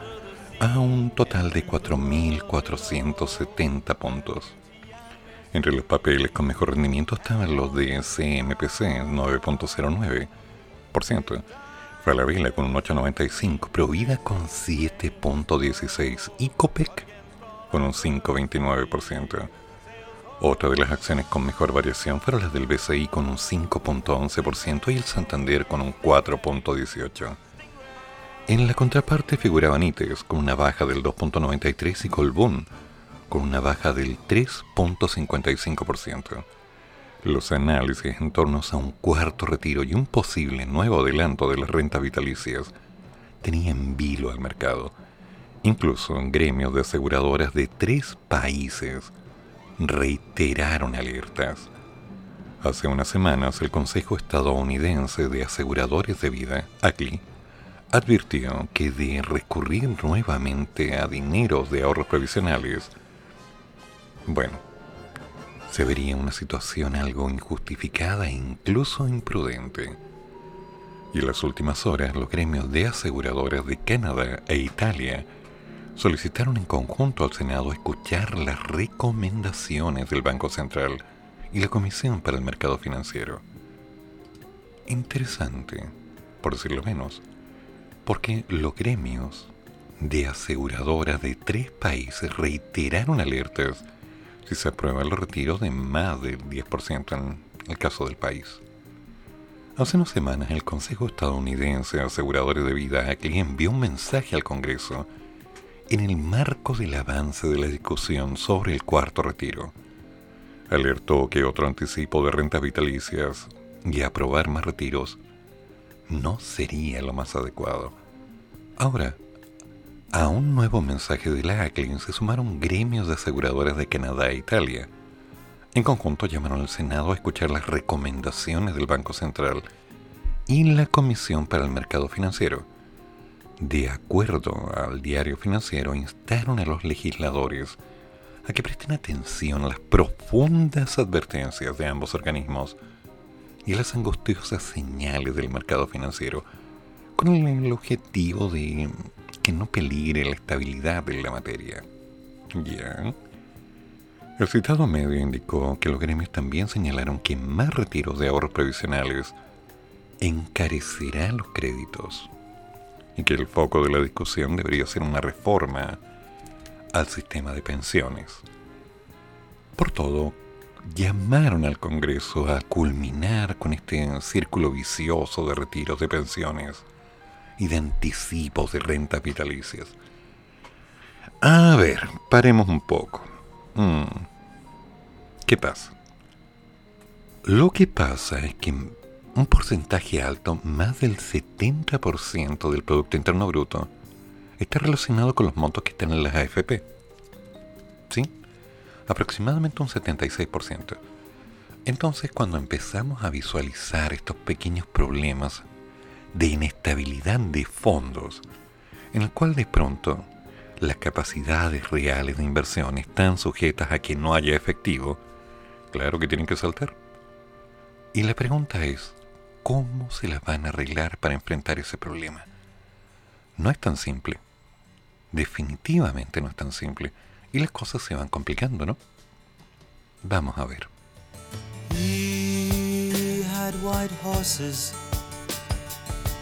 Speaker 2: a un total de 4.470 puntos. Entre los papeles con mejor rendimiento estaban los de CMPC 9.09%, Falabella con un 8.95%, Provida con 7.16% y Copec con un 5.29%. Otra de las acciones con mejor variación fueron las del BCI con un 5.11% y el Santander con un 4.18%. En la contraparte figuraban ITES con una baja del 2.93% y Colbún con una baja del 3.55%. Los análisis en torno a un cuarto retiro y un posible nuevo adelanto de las rentas vitalicias tenían vilo al mercado. Incluso gremios de aseguradoras de tres países reiteraron alertas. Hace unas semanas el Consejo Estadounidense de Aseguradores de Vida, ACLI, advirtió que de recurrir nuevamente a dineros de ahorros provisionales, bueno, se vería una situación algo injustificada e incluso imprudente. Y en las últimas horas los gremios de aseguradoras de Canadá e Italia solicitaron en conjunto al Senado escuchar las recomendaciones del Banco Central y la Comisión para el Mercado Financiero. Interesante, por decirlo menos, porque los gremios de aseguradoras de tres países reiteraron alertas si se aprueba el retiro de más del 10% en el caso del país. Hace unas semanas el Consejo Estadounidense de Aseguradores de Vida envió un mensaje al Congreso en el marco del avance de la discusión sobre el cuarto retiro. Alertó que otro anticipo de rentas vitalicias y aprobar más retiros no sería lo más adecuado. Ahora, a un nuevo mensaje de la ACLIN se sumaron gremios de aseguradoras de Canadá e Italia. En conjunto llamaron al Senado a escuchar las recomendaciones del Banco Central y la Comisión para el Mercado Financiero. De acuerdo al diario financiero, instaron a los legisladores a que presten atención a las profundas advertencias de ambos organismos y a las angustiosas señales del mercado financiero, con el objetivo de que no peligre la estabilidad de la materia. Ya. El citado medio indicó que los gremios también señalaron que más retiros de ahorros previsionales encarecerán los créditos y que el foco de la discusión debería ser una reforma al sistema de pensiones. Por todo, llamaron al Congreso a culminar con este círculo vicioso de retiros de pensiones y de anticipos de rentas vitalicias. A ver, paremos un poco. Mm. ¿Qué pasa? Lo que pasa es que un porcentaje alto, más del 70% del Producto Interno Bruto, está relacionado con los montos que están en las AFP. ¿Sí? Aproximadamente un 76%. Entonces, cuando empezamos a visualizar estos pequeños problemas de inestabilidad de fondos, en el cual de pronto las capacidades reales de inversión están sujetas a que no haya efectivo, claro que tienen que saltar. Y la pregunta es, ¿cómo se las van a arreglar para enfrentar ese problema? No es tan simple. Definitivamente no es tan simple. Y las cosas se van complicando, ¿no? Vamos a ver.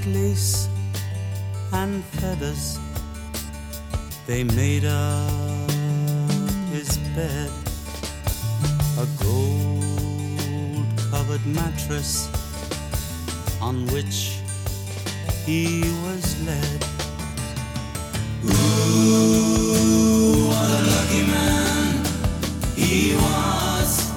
Speaker 2: like lace and feathers. They made up his bed, a gold covered mattress on which he was led. Ooh, what a lucky man he was.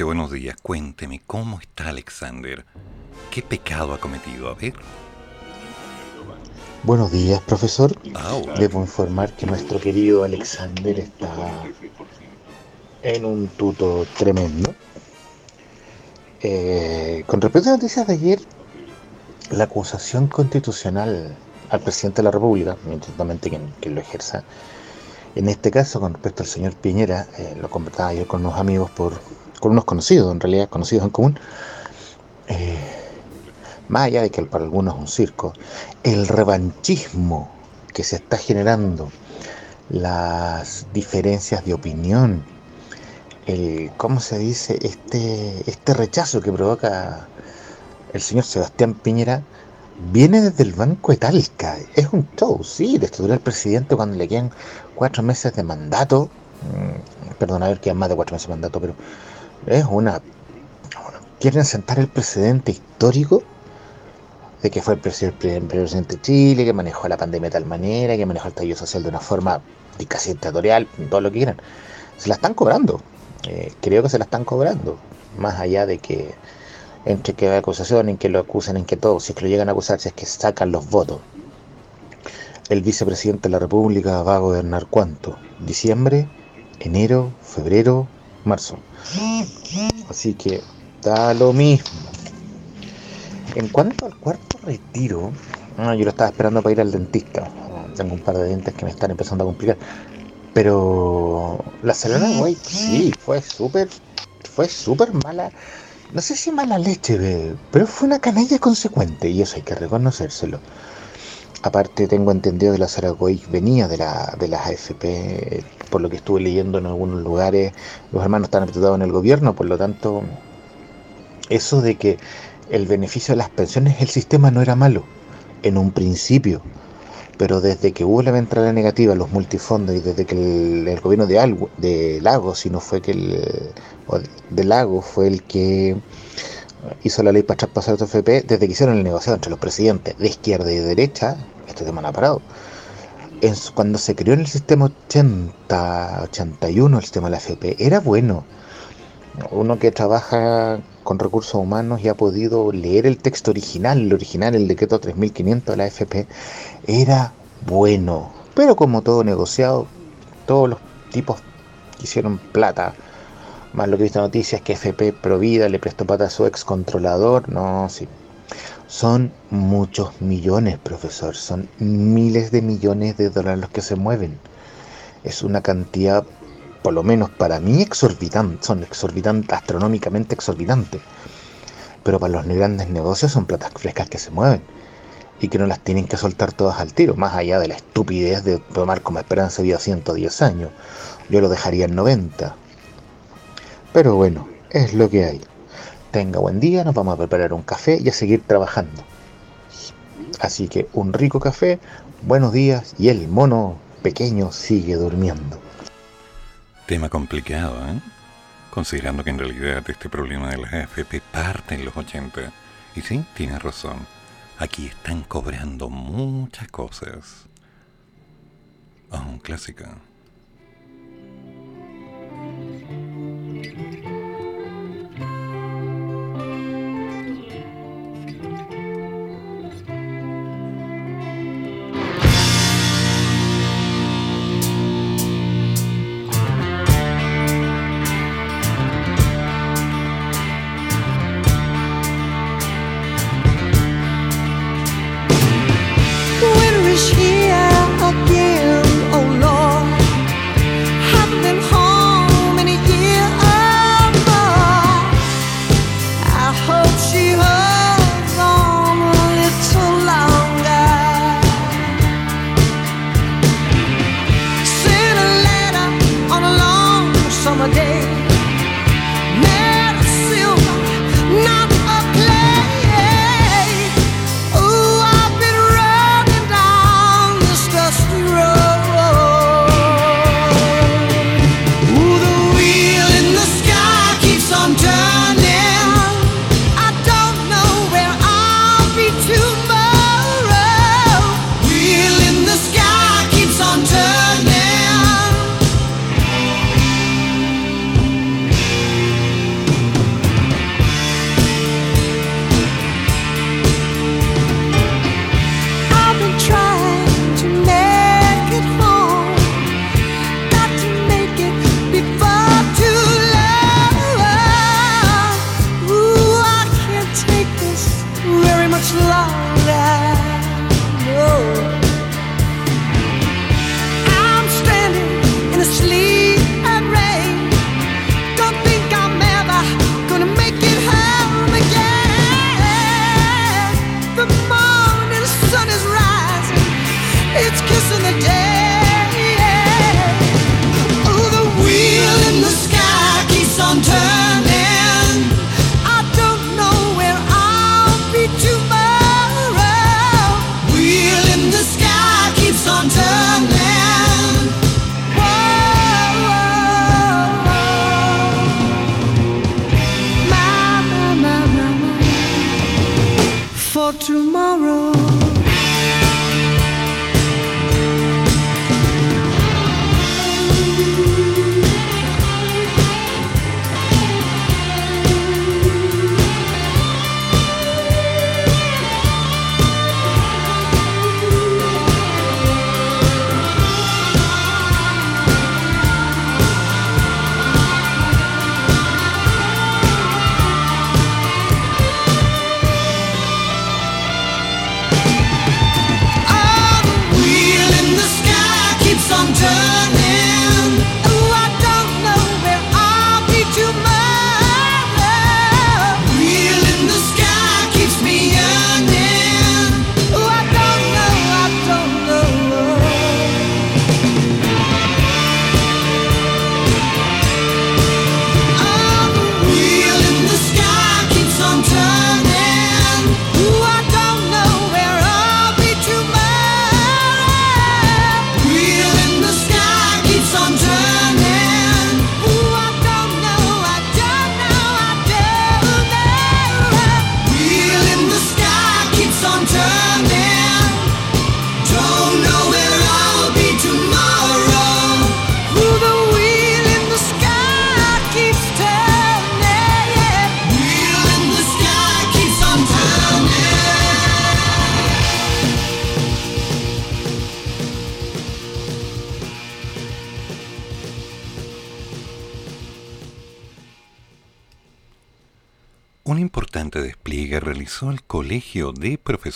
Speaker 2: Jorge, buenos días. Cuénteme, ¿cómo está Alexander? ¿Qué pecado ha cometido? A ver.
Speaker 6: Buenos días, profesor. Debo informar que nuestro querido Alexander está en un tuto tremendo. Eh, con respecto a las noticias de ayer, la acusación constitucional al presidente de la República, evidentemente quien, quien lo ejerza, en este caso, con respecto al señor Piñera, eh, lo conversaba yo con unos amigos por, con unos conocidos, en realidad conocidos en común, eh, más allá de que para algunos es un circo, el revanchismo que se está generando, las diferencias de opinión, el, ¿cómo se dice? Este, este rechazo que provoca el señor Sebastián Piñera, viene desde el Banco de Talca. Es un show, sí, destruir al presidente cuando le quedan cuatro meses de mandato. Mm, perdón, a ver, quedan más de cuatro meses de mandato, pero es una, quieren sentar el precedente histórico de que fue el presidente de Chile, que manejó la pandemia de tal manera, que manejó el tallo social de una forma casi dictatorial, todo lo que quieran. Se la están cobrando. Eh, creo que se la están cobrando. Más allá de que entre que hay acusación, en que lo acusen, en que todo, si es que lo llegan a acusar, si es que sacan los votos. el vicepresidente de la República va a gobernar cuánto? Diciembre, enero, febrero, marzo. Así que da lo mismo. En cuanto al cuarto retiro, ah, yo lo estaba esperando para ir al dentista. Tengo un par de dientes que me están empezando a complicar. Pero la Selena White sí, fue súper, fue súper mala. No sé si mala leche, pero fue una canalla consecuente y eso hay que reconocérselo. Aparte tengo entendido que la Zaragoza venía de, la, de las AFP, por lo que estuve leyendo en algunos lugares, los hermanos están apetitados en el gobierno, por lo tanto, eso de que el beneficio de las pensiones, el sistema no era malo en un principio, pero desde que hubo la ventana negativa, los multifondos y desde que el, gobierno de, Algo, de Lago, si no fue que el de Lago fue el que hizo la ley para traspasar el FP, desde que hicieron el negociado entre los presidentes de izquierda y de derecha, este tema no ha parado. Cuando se creó en el sistema 80, 81 el sistema de la FP, era bueno. Uno que trabaja con recursos humanos y ha podido leer el texto original, el original, el decreto 3500 de la FP, era bueno. Pero como todo negociado, todos los tipos hicieron plata más lo que he visto en noticias que FP Provida le prestó pata a su ex controlador. No, sí. Son muchos millones, profesor. Son miles de millones de dólares los que se mueven. Es una cantidad, por lo menos para mí, exorbitante. Son exorbitantes, astronómicamente exorbitantes. Pero para los grandes negocios son platas frescas que se mueven. Y que no las tienen que soltar todas al tiro. Más allá de la estupidez de tomar como esperanza de vida 110 años. Yo lo dejaría en 90 pero bueno, es lo que hay. Tenga buen día, nos vamos a preparar un café y a seguir trabajando. Así que un rico café, buenos días y el mono pequeño sigue durmiendo.
Speaker 2: Tema complicado, ¿eh? Considerando que en realidad este problema de las AFP parte en los 80. Y sí, tiene razón. Aquí están cobrando muchas cosas. Ah, un clásico.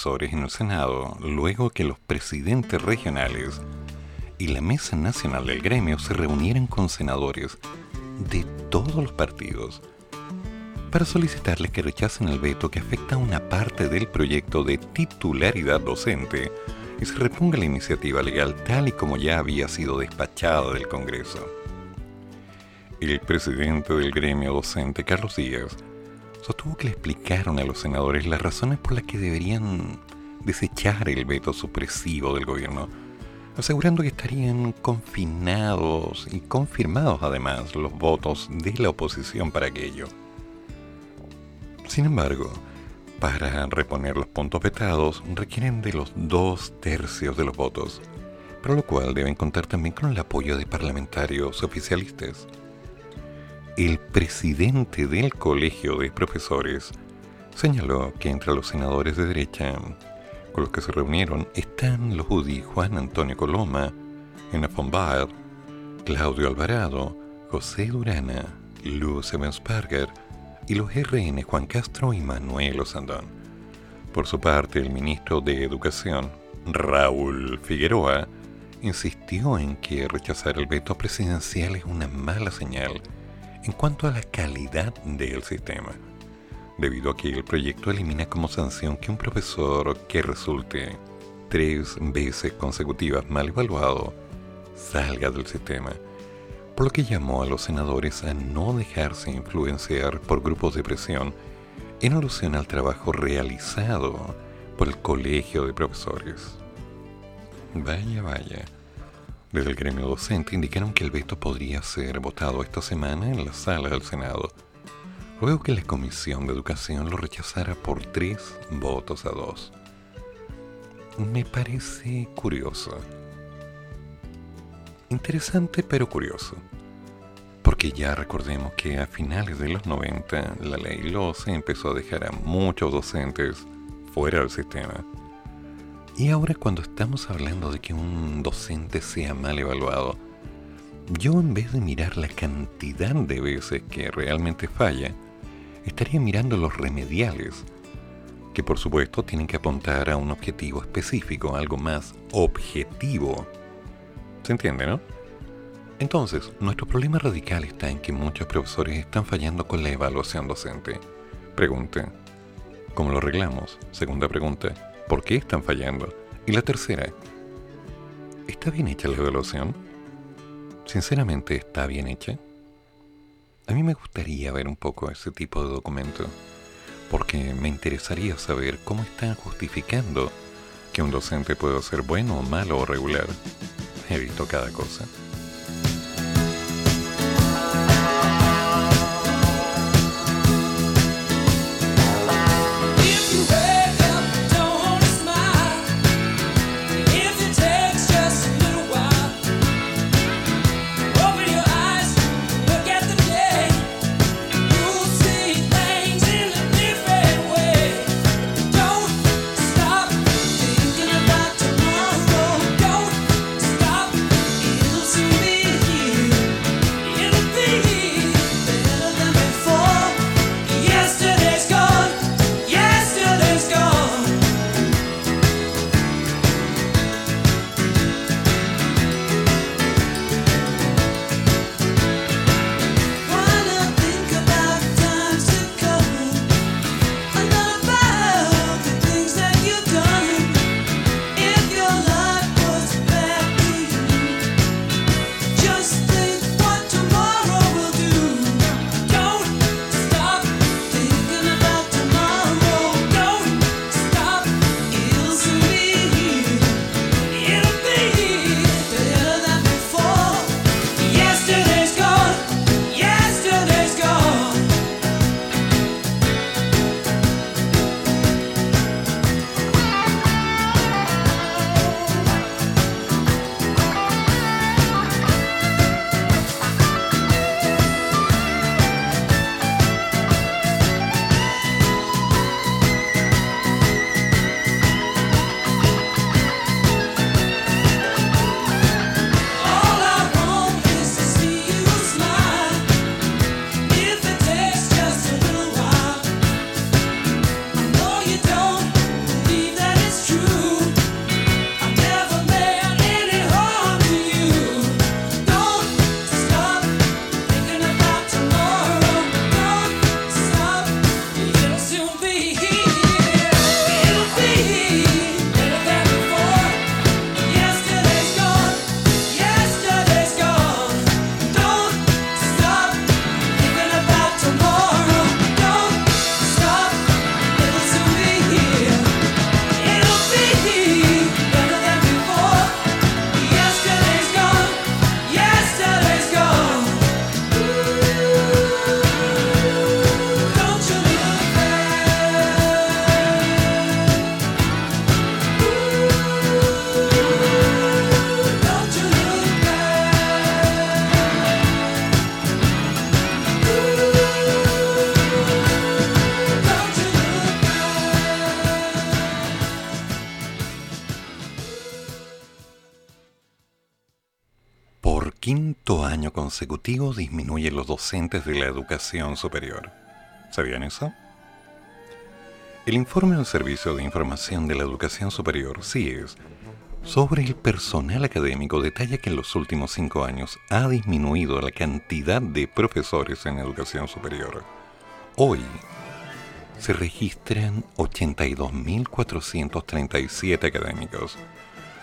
Speaker 2: En el Senado luego que los presidentes regionales y la Mesa Nacional del Gremio se reunieran con senadores de todos los partidos para solicitarles que rechacen el veto que afecta a una parte del proyecto de titularidad docente y se reponga la iniciativa legal tal y como ya había sido despachada del Congreso. El presidente del gremio docente, Carlos Díaz, sostuvo que le explicaron a los senadores las razones por las que deberían desechar el veto supresivo del gobierno, asegurando que estarían confinados y confirmados además los votos de la oposición para aquello. Sin embargo, para reponer los puntos vetados requieren de los dos tercios de los votos, para lo cual deben contar también con el apoyo de parlamentarios oficialistas el presidente del Colegio de Profesores señaló que entre los senadores de derecha con los que se reunieron están los UDI Juan Antonio Coloma, Ena von Claudio Alvarado, José Durana, Luz Evans-Parker y los RN Juan Castro y Manuel Osandón. Por su parte, el ministro de Educación, Raúl Figueroa, insistió en que rechazar el veto presidencial es una mala señal en cuanto a la calidad del sistema, debido a que el proyecto elimina como sanción que un profesor que resulte tres veces consecutivas mal evaluado salga del sistema, por lo que llamó a los senadores a no dejarse influenciar por grupos de presión en alusión al trabajo realizado por el Colegio de Profesores. Vaya, vaya. Desde el gremio docente indicaron que el veto podría ser votado esta semana en la sala del Senado, luego que la Comisión de Educación lo rechazara por tres votos a dos. Me parece curioso. Interesante pero curioso. Porque ya recordemos que a finales de los 90 la ley LOCE empezó a dejar a muchos docentes fuera del sistema y ahora cuando estamos hablando de que un docente sea mal evaluado, yo en vez de mirar la cantidad de veces que realmente falla, estaría mirando los remediales, que por supuesto tienen que apuntar a un objetivo específico, algo más objetivo. ¿Se entiende, no? Entonces, nuestro problema radical está en que muchos profesores están fallando con la evaluación docente. Pregunta, ¿cómo lo arreglamos? Segunda pregunta, ¿Por qué están fallando? Y la tercera, ¿está bien hecha la evaluación? Sinceramente, ¿está bien hecha? A mí me gustaría ver un poco ese tipo de documento, porque me interesaría saber cómo están justificando que un docente pueda ser bueno, malo o regular. He visto cada cosa. Consecutivo disminuyen los docentes de la educación superior. ¿Sabían eso? El informe del Servicio de Información de la Educación Superior, CIES, sobre el personal académico detalla que en los últimos cinco años ha disminuido la cantidad de profesores en educación superior. Hoy se registran 82.437 académicos,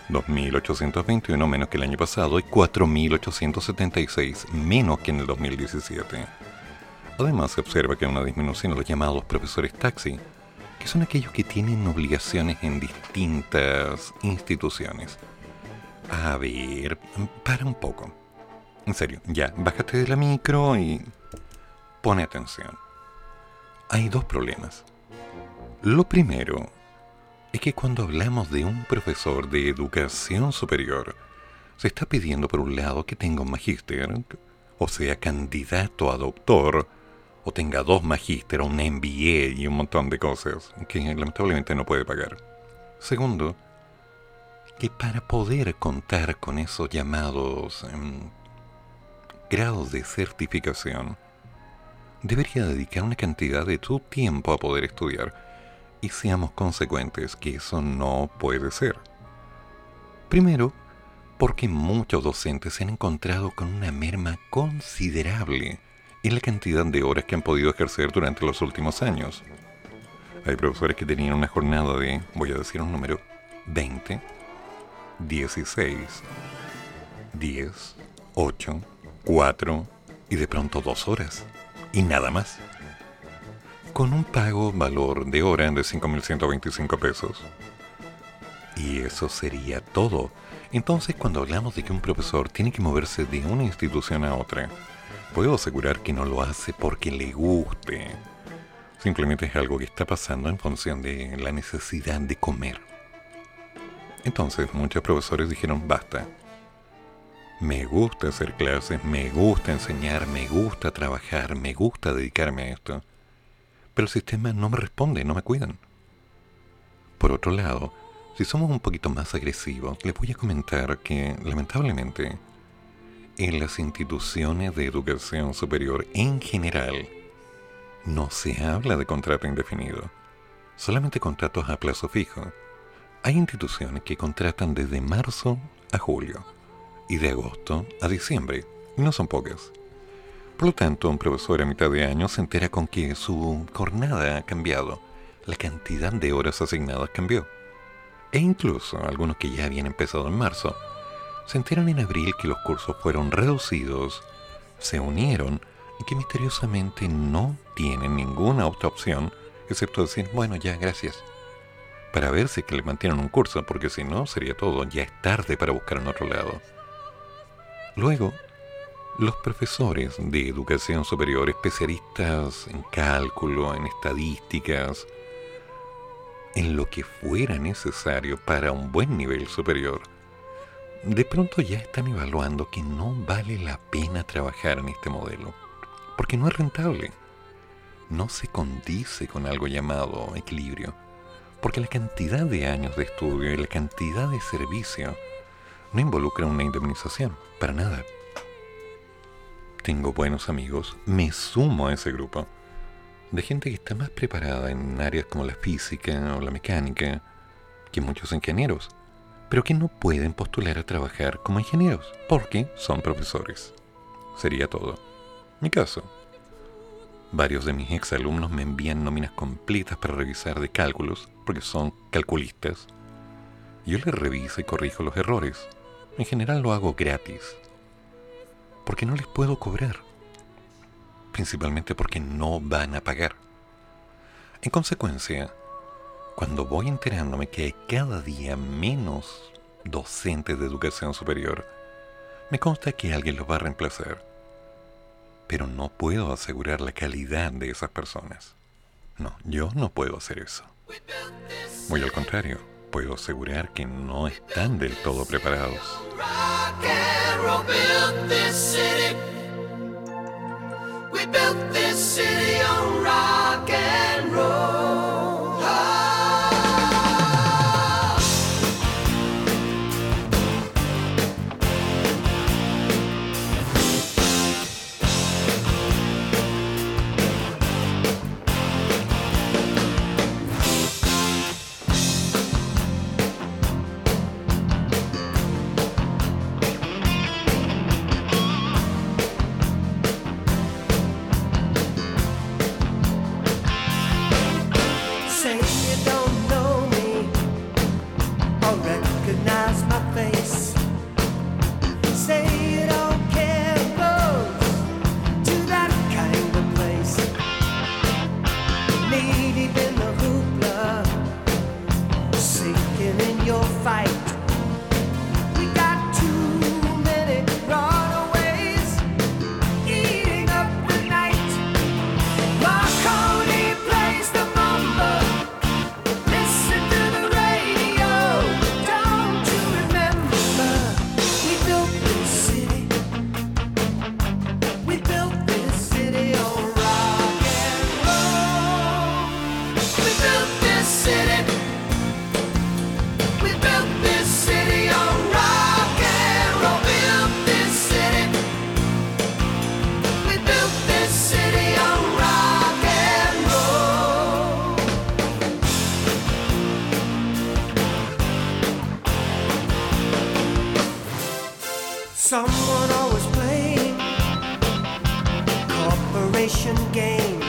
Speaker 2: 2.821 menos que el año pasado y 4.876 menos que en el 2017. Además, se observa que hay una disminución de los llamados profesores taxi, que son aquellos que tienen obligaciones en distintas instituciones. A ver, para un poco. En serio, ya, bájate de la micro y pone atención. Hay dos problemas. Lo primero es que cuando hablamos de un profesor de educación superior, se está pidiendo por un lado que tenga un magíster, o sea, candidato a doctor, o tenga dos magíster, un MBA y un montón de cosas que lamentablemente no puede pagar. Segundo, que para poder contar con esos llamados em, grados de certificación, debería dedicar una cantidad de tu tiempo a poder estudiar y seamos consecuentes que eso no puede ser. Primero, porque muchos docentes se han encontrado con una merma considerable en la cantidad de horas que han podido ejercer durante los últimos años. Hay profesores que tenían una jornada de, voy a decir un número, 20, 16, 10, 8, 4 y de pronto dos horas. Y nada más con un pago valor de hora de 5.125 pesos. Y eso sería todo. Entonces, cuando hablamos de que un profesor tiene que moverse de una institución a otra, puedo asegurar que no lo hace porque le guste. Simplemente es algo que está pasando en función de la necesidad de comer. Entonces, muchos profesores dijeron, basta. Me gusta hacer clases, me gusta enseñar, me gusta trabajar, me gusta dedicarme a esto pero el sistema no me responde, no me cuidan. Por otro lado, si somos un poquito más agresivos, les voy a comentar que, lamentablemente, en las instituciones de educación superior en general, no se habla de contrato indefinido, solamente contratos a plazo fijo. Hay instituciones que contratan desde marzo a julio y de agosto a diciembre, y no son pocas. Por lo tanto, un profesor a mitad de año se entera con que su jornada ha cambiado, la cantidad de horas asignadas cambió. E incluso algunos que ya habían empezado en marzo, se enteran en abril que los cursos fueron reducidos, se unieron y que misteriosamente no tienen ninguna otra opción excepto decir, bueno, ya, gracias. Para ver si que le mantienen un curso, porque si no sería todo, ya es tarde para buscar en otro lado. Luego, los profesores de educación superior, especialistas en cálculo, en estadísticas, en lo que fuera necesario para un buen nivel superior, de pronto ya están evaluando que no vale la pena trabajar en este modelo, porque no es rentable. No se condice con algo llamado equilibrio, porque la cantidad de años de estudio y la cantidad de servicio no involucra una indemnización, para nada tengo buenos amigos, me sumo a ese grupo de gente que está más preparada en áreas como la física o la mecánica que muchos ingenieros, pero que no pueden postular a trabajar como ingenieros porque son profesores. Sería todo. Mi caso. Varios de mis exalumnos me envían nóminas completas para revisar de cálculos, porque son calculistas. Yo les reviso y corrijo los errores. En general lo hago gratis, porque no les puedo cobrar. Principalmente porque no van a pagar. En consecuencia, cuando voy enterándome que hay cada día menos docentes de educación superior, me consta que alguien los va a reemplazar. Pero no puedo asegurar la calidad de esas personas. No, yo no puedo hacer eso. Muy al contrario, puedo asegurar que no están del todo preparados. fight.
Speaker 5: Bueno,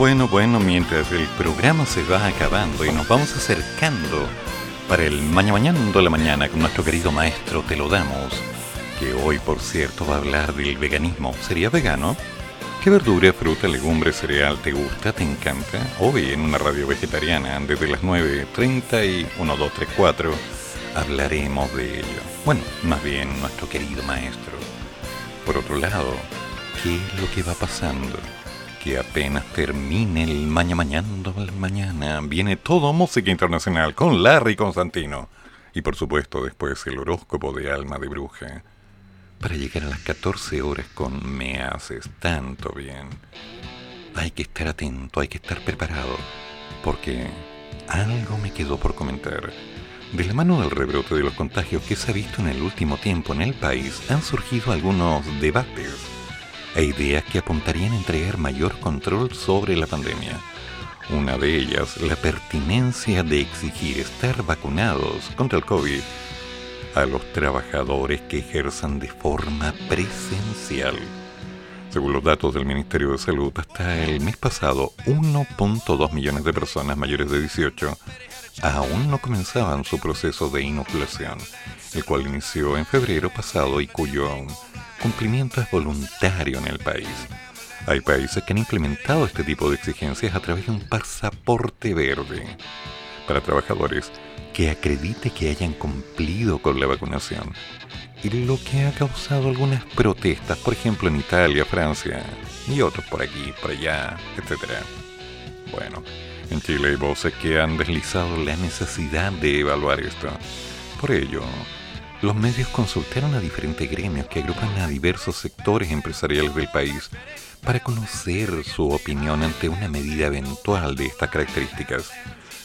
Speaker 5: bueno, bueno, mientras el programa se va acabando y nos vamos acercando para el mañana mañana de la mañana con nuestro querido maestro Te lo damos, que hoy por cierto va a hablar del veganismo. ¿Sería vegano? ¿Qué verdura, fruta, legumbre, cereal te gusta, te encanta? Hoy en una radio vegetariana desde las 9.30 y 1234 hablaremos de ello. Bueno, más bien nuestro querido maestro. Por otro lado, ¿qué es lo que va pasando? Que apenas termine el mañana mañana, mañana, viene todo música internacional con Larry Constantino. Y por supuesto después el horóscopo de alma de bruja. Para llegar a las 14 horas con Me haces tanto bien. Hay que estar atento, hay que estar preparado. Porque algo me quedó por comentar. De la mano del rebrote de los contagios que se ha visto en el último tiempo en el país, han surgido algunos debates e ideas que apuntarían a entregar mayor control sobre la pandemia. Una de ellas, la pertinencia de exigir estar vacunados contra el COVID a los trabajadores que ejerzan de forma presencial. Según los datos del Ministerio de Salud, hasta el mes pasado, 1.2 millones de personas mayores de 18 aún no comenzaban su proceso de inoculación, el cual inició en febrero pasado y cuyo cumplimiento es voluntario en el país.
Speaker 2: Hay países que han implementado este tipo de exigencias a través de un pasaporte verde para trabajadores que acredite que hayan cumplido con la vacunación. Y lo que ha causado algunas protestas, por ejemplo en Italia, Francia y otros por aquí, por allá, etc. Bueno, en Chile hay voces que han deslizado la necesidad de evaluar esto. Por ello, los medios consultaron a diferentes gremios que agrupan a diversos sectores empresariales del país para conocer su opinión ante una medida eventual de estas características,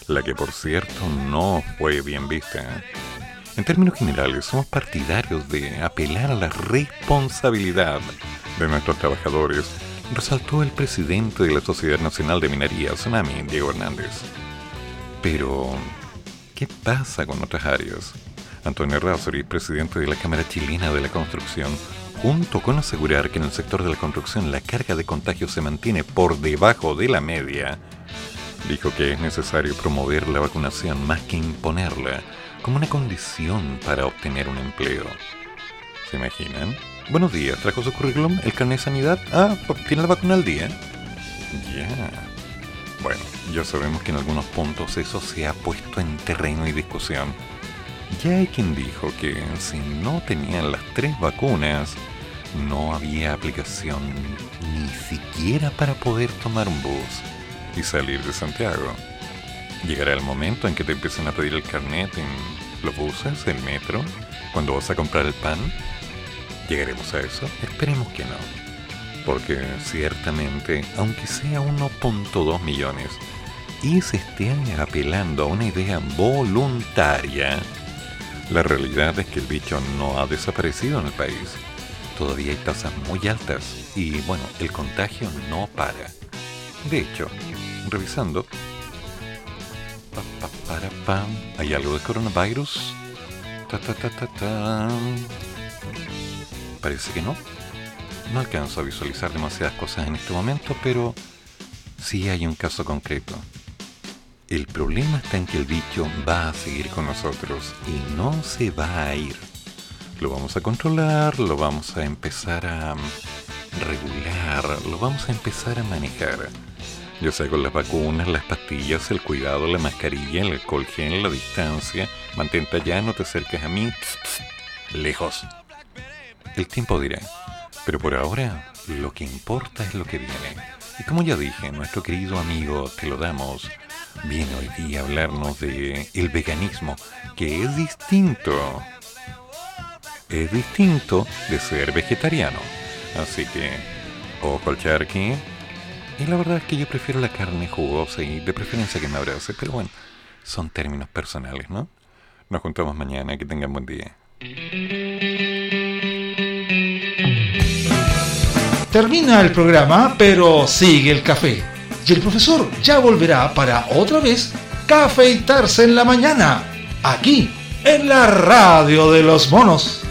Speaker 2: la que por cierto no fue bien vista. En términos generales, somos partidarios de apelar a la responsabilidad de nuestros trabajadores, resaltó el presidente de la Sociedad Nacional de Minería, Tsunami, Diego Hernández. Pero, ¿qué pasa con otras áreas? Antonio Razori, presidente de la Cámara Chilena de la Construcción, junto con asegurar que en el sector de la construcción la carga de contagio se mantiene por debajo de la media, dijo que es necesario promover la vacunación más que imponerla como una condición para obtener un empleo. ¿Se imaginan? Buenos días, ¿trajo su currículum? ¿El carnet de sanidad? Ah, ¿tiene la vacuna al día? Ya. Bueno, ya sabemos que en algunos puntos eso se ha puesto en terreno y discusión ya hay quien dijo que si no tenían las tres vacunas, no había aplicación ni siquiera para poder tomar un bus y salir de Santiago. Llegará el momento en que te empiecen a pedir el carnet en los buses, el metro, cuando vas a comprar el pan. ¿Llegaremos a eso? Esperemos que no. Porque ciertamente, aunque sea 1.2 millones, y se esté apelando a una idea voluntaria, la realidad es que el bicho no ha desaparecido en el país. Todavía hay tasas muy altas y bueno, el contagio no para. De hecho, revisando, ¿hay algo de coronavirus? Parece que no. No alcanzo a visualizar demasiadas cosas en este momento, pero sí hay un caso concreto. El problema está en que el bicho va a seguir con nosotros y no se va a ir. Lo vamos a controlar, lo vamos a empezar a regular, lo vamos a empezar a manejar. Ya sea con las vacunas, las pastillas, el cuidado, la mascarilla, el alcohol la distancia. Mantente allá, no te acerques a mí. lejos. El tiempo dirá. Pero por ahora, lo que importa es lo que viene. Y como ya dije, nuestro querido amigo Te lo damos viene hoy día a hablarnos de el veganismo, que es distinto. Es distinto de ser vegetariano. Así que, ojo al charqui. Y la verdad es que yo prefiero la carne jugosa y de preferencia que me abrace, pero bueno, son términos personales, ¿no? Nos juntamos mañana, que tengan buen día.
Speaker 1: Termina el programa, pero sigue el café y el profesor ya volverá para otra vez cafeitarse en la mañana, aquí, en la radio de los monos.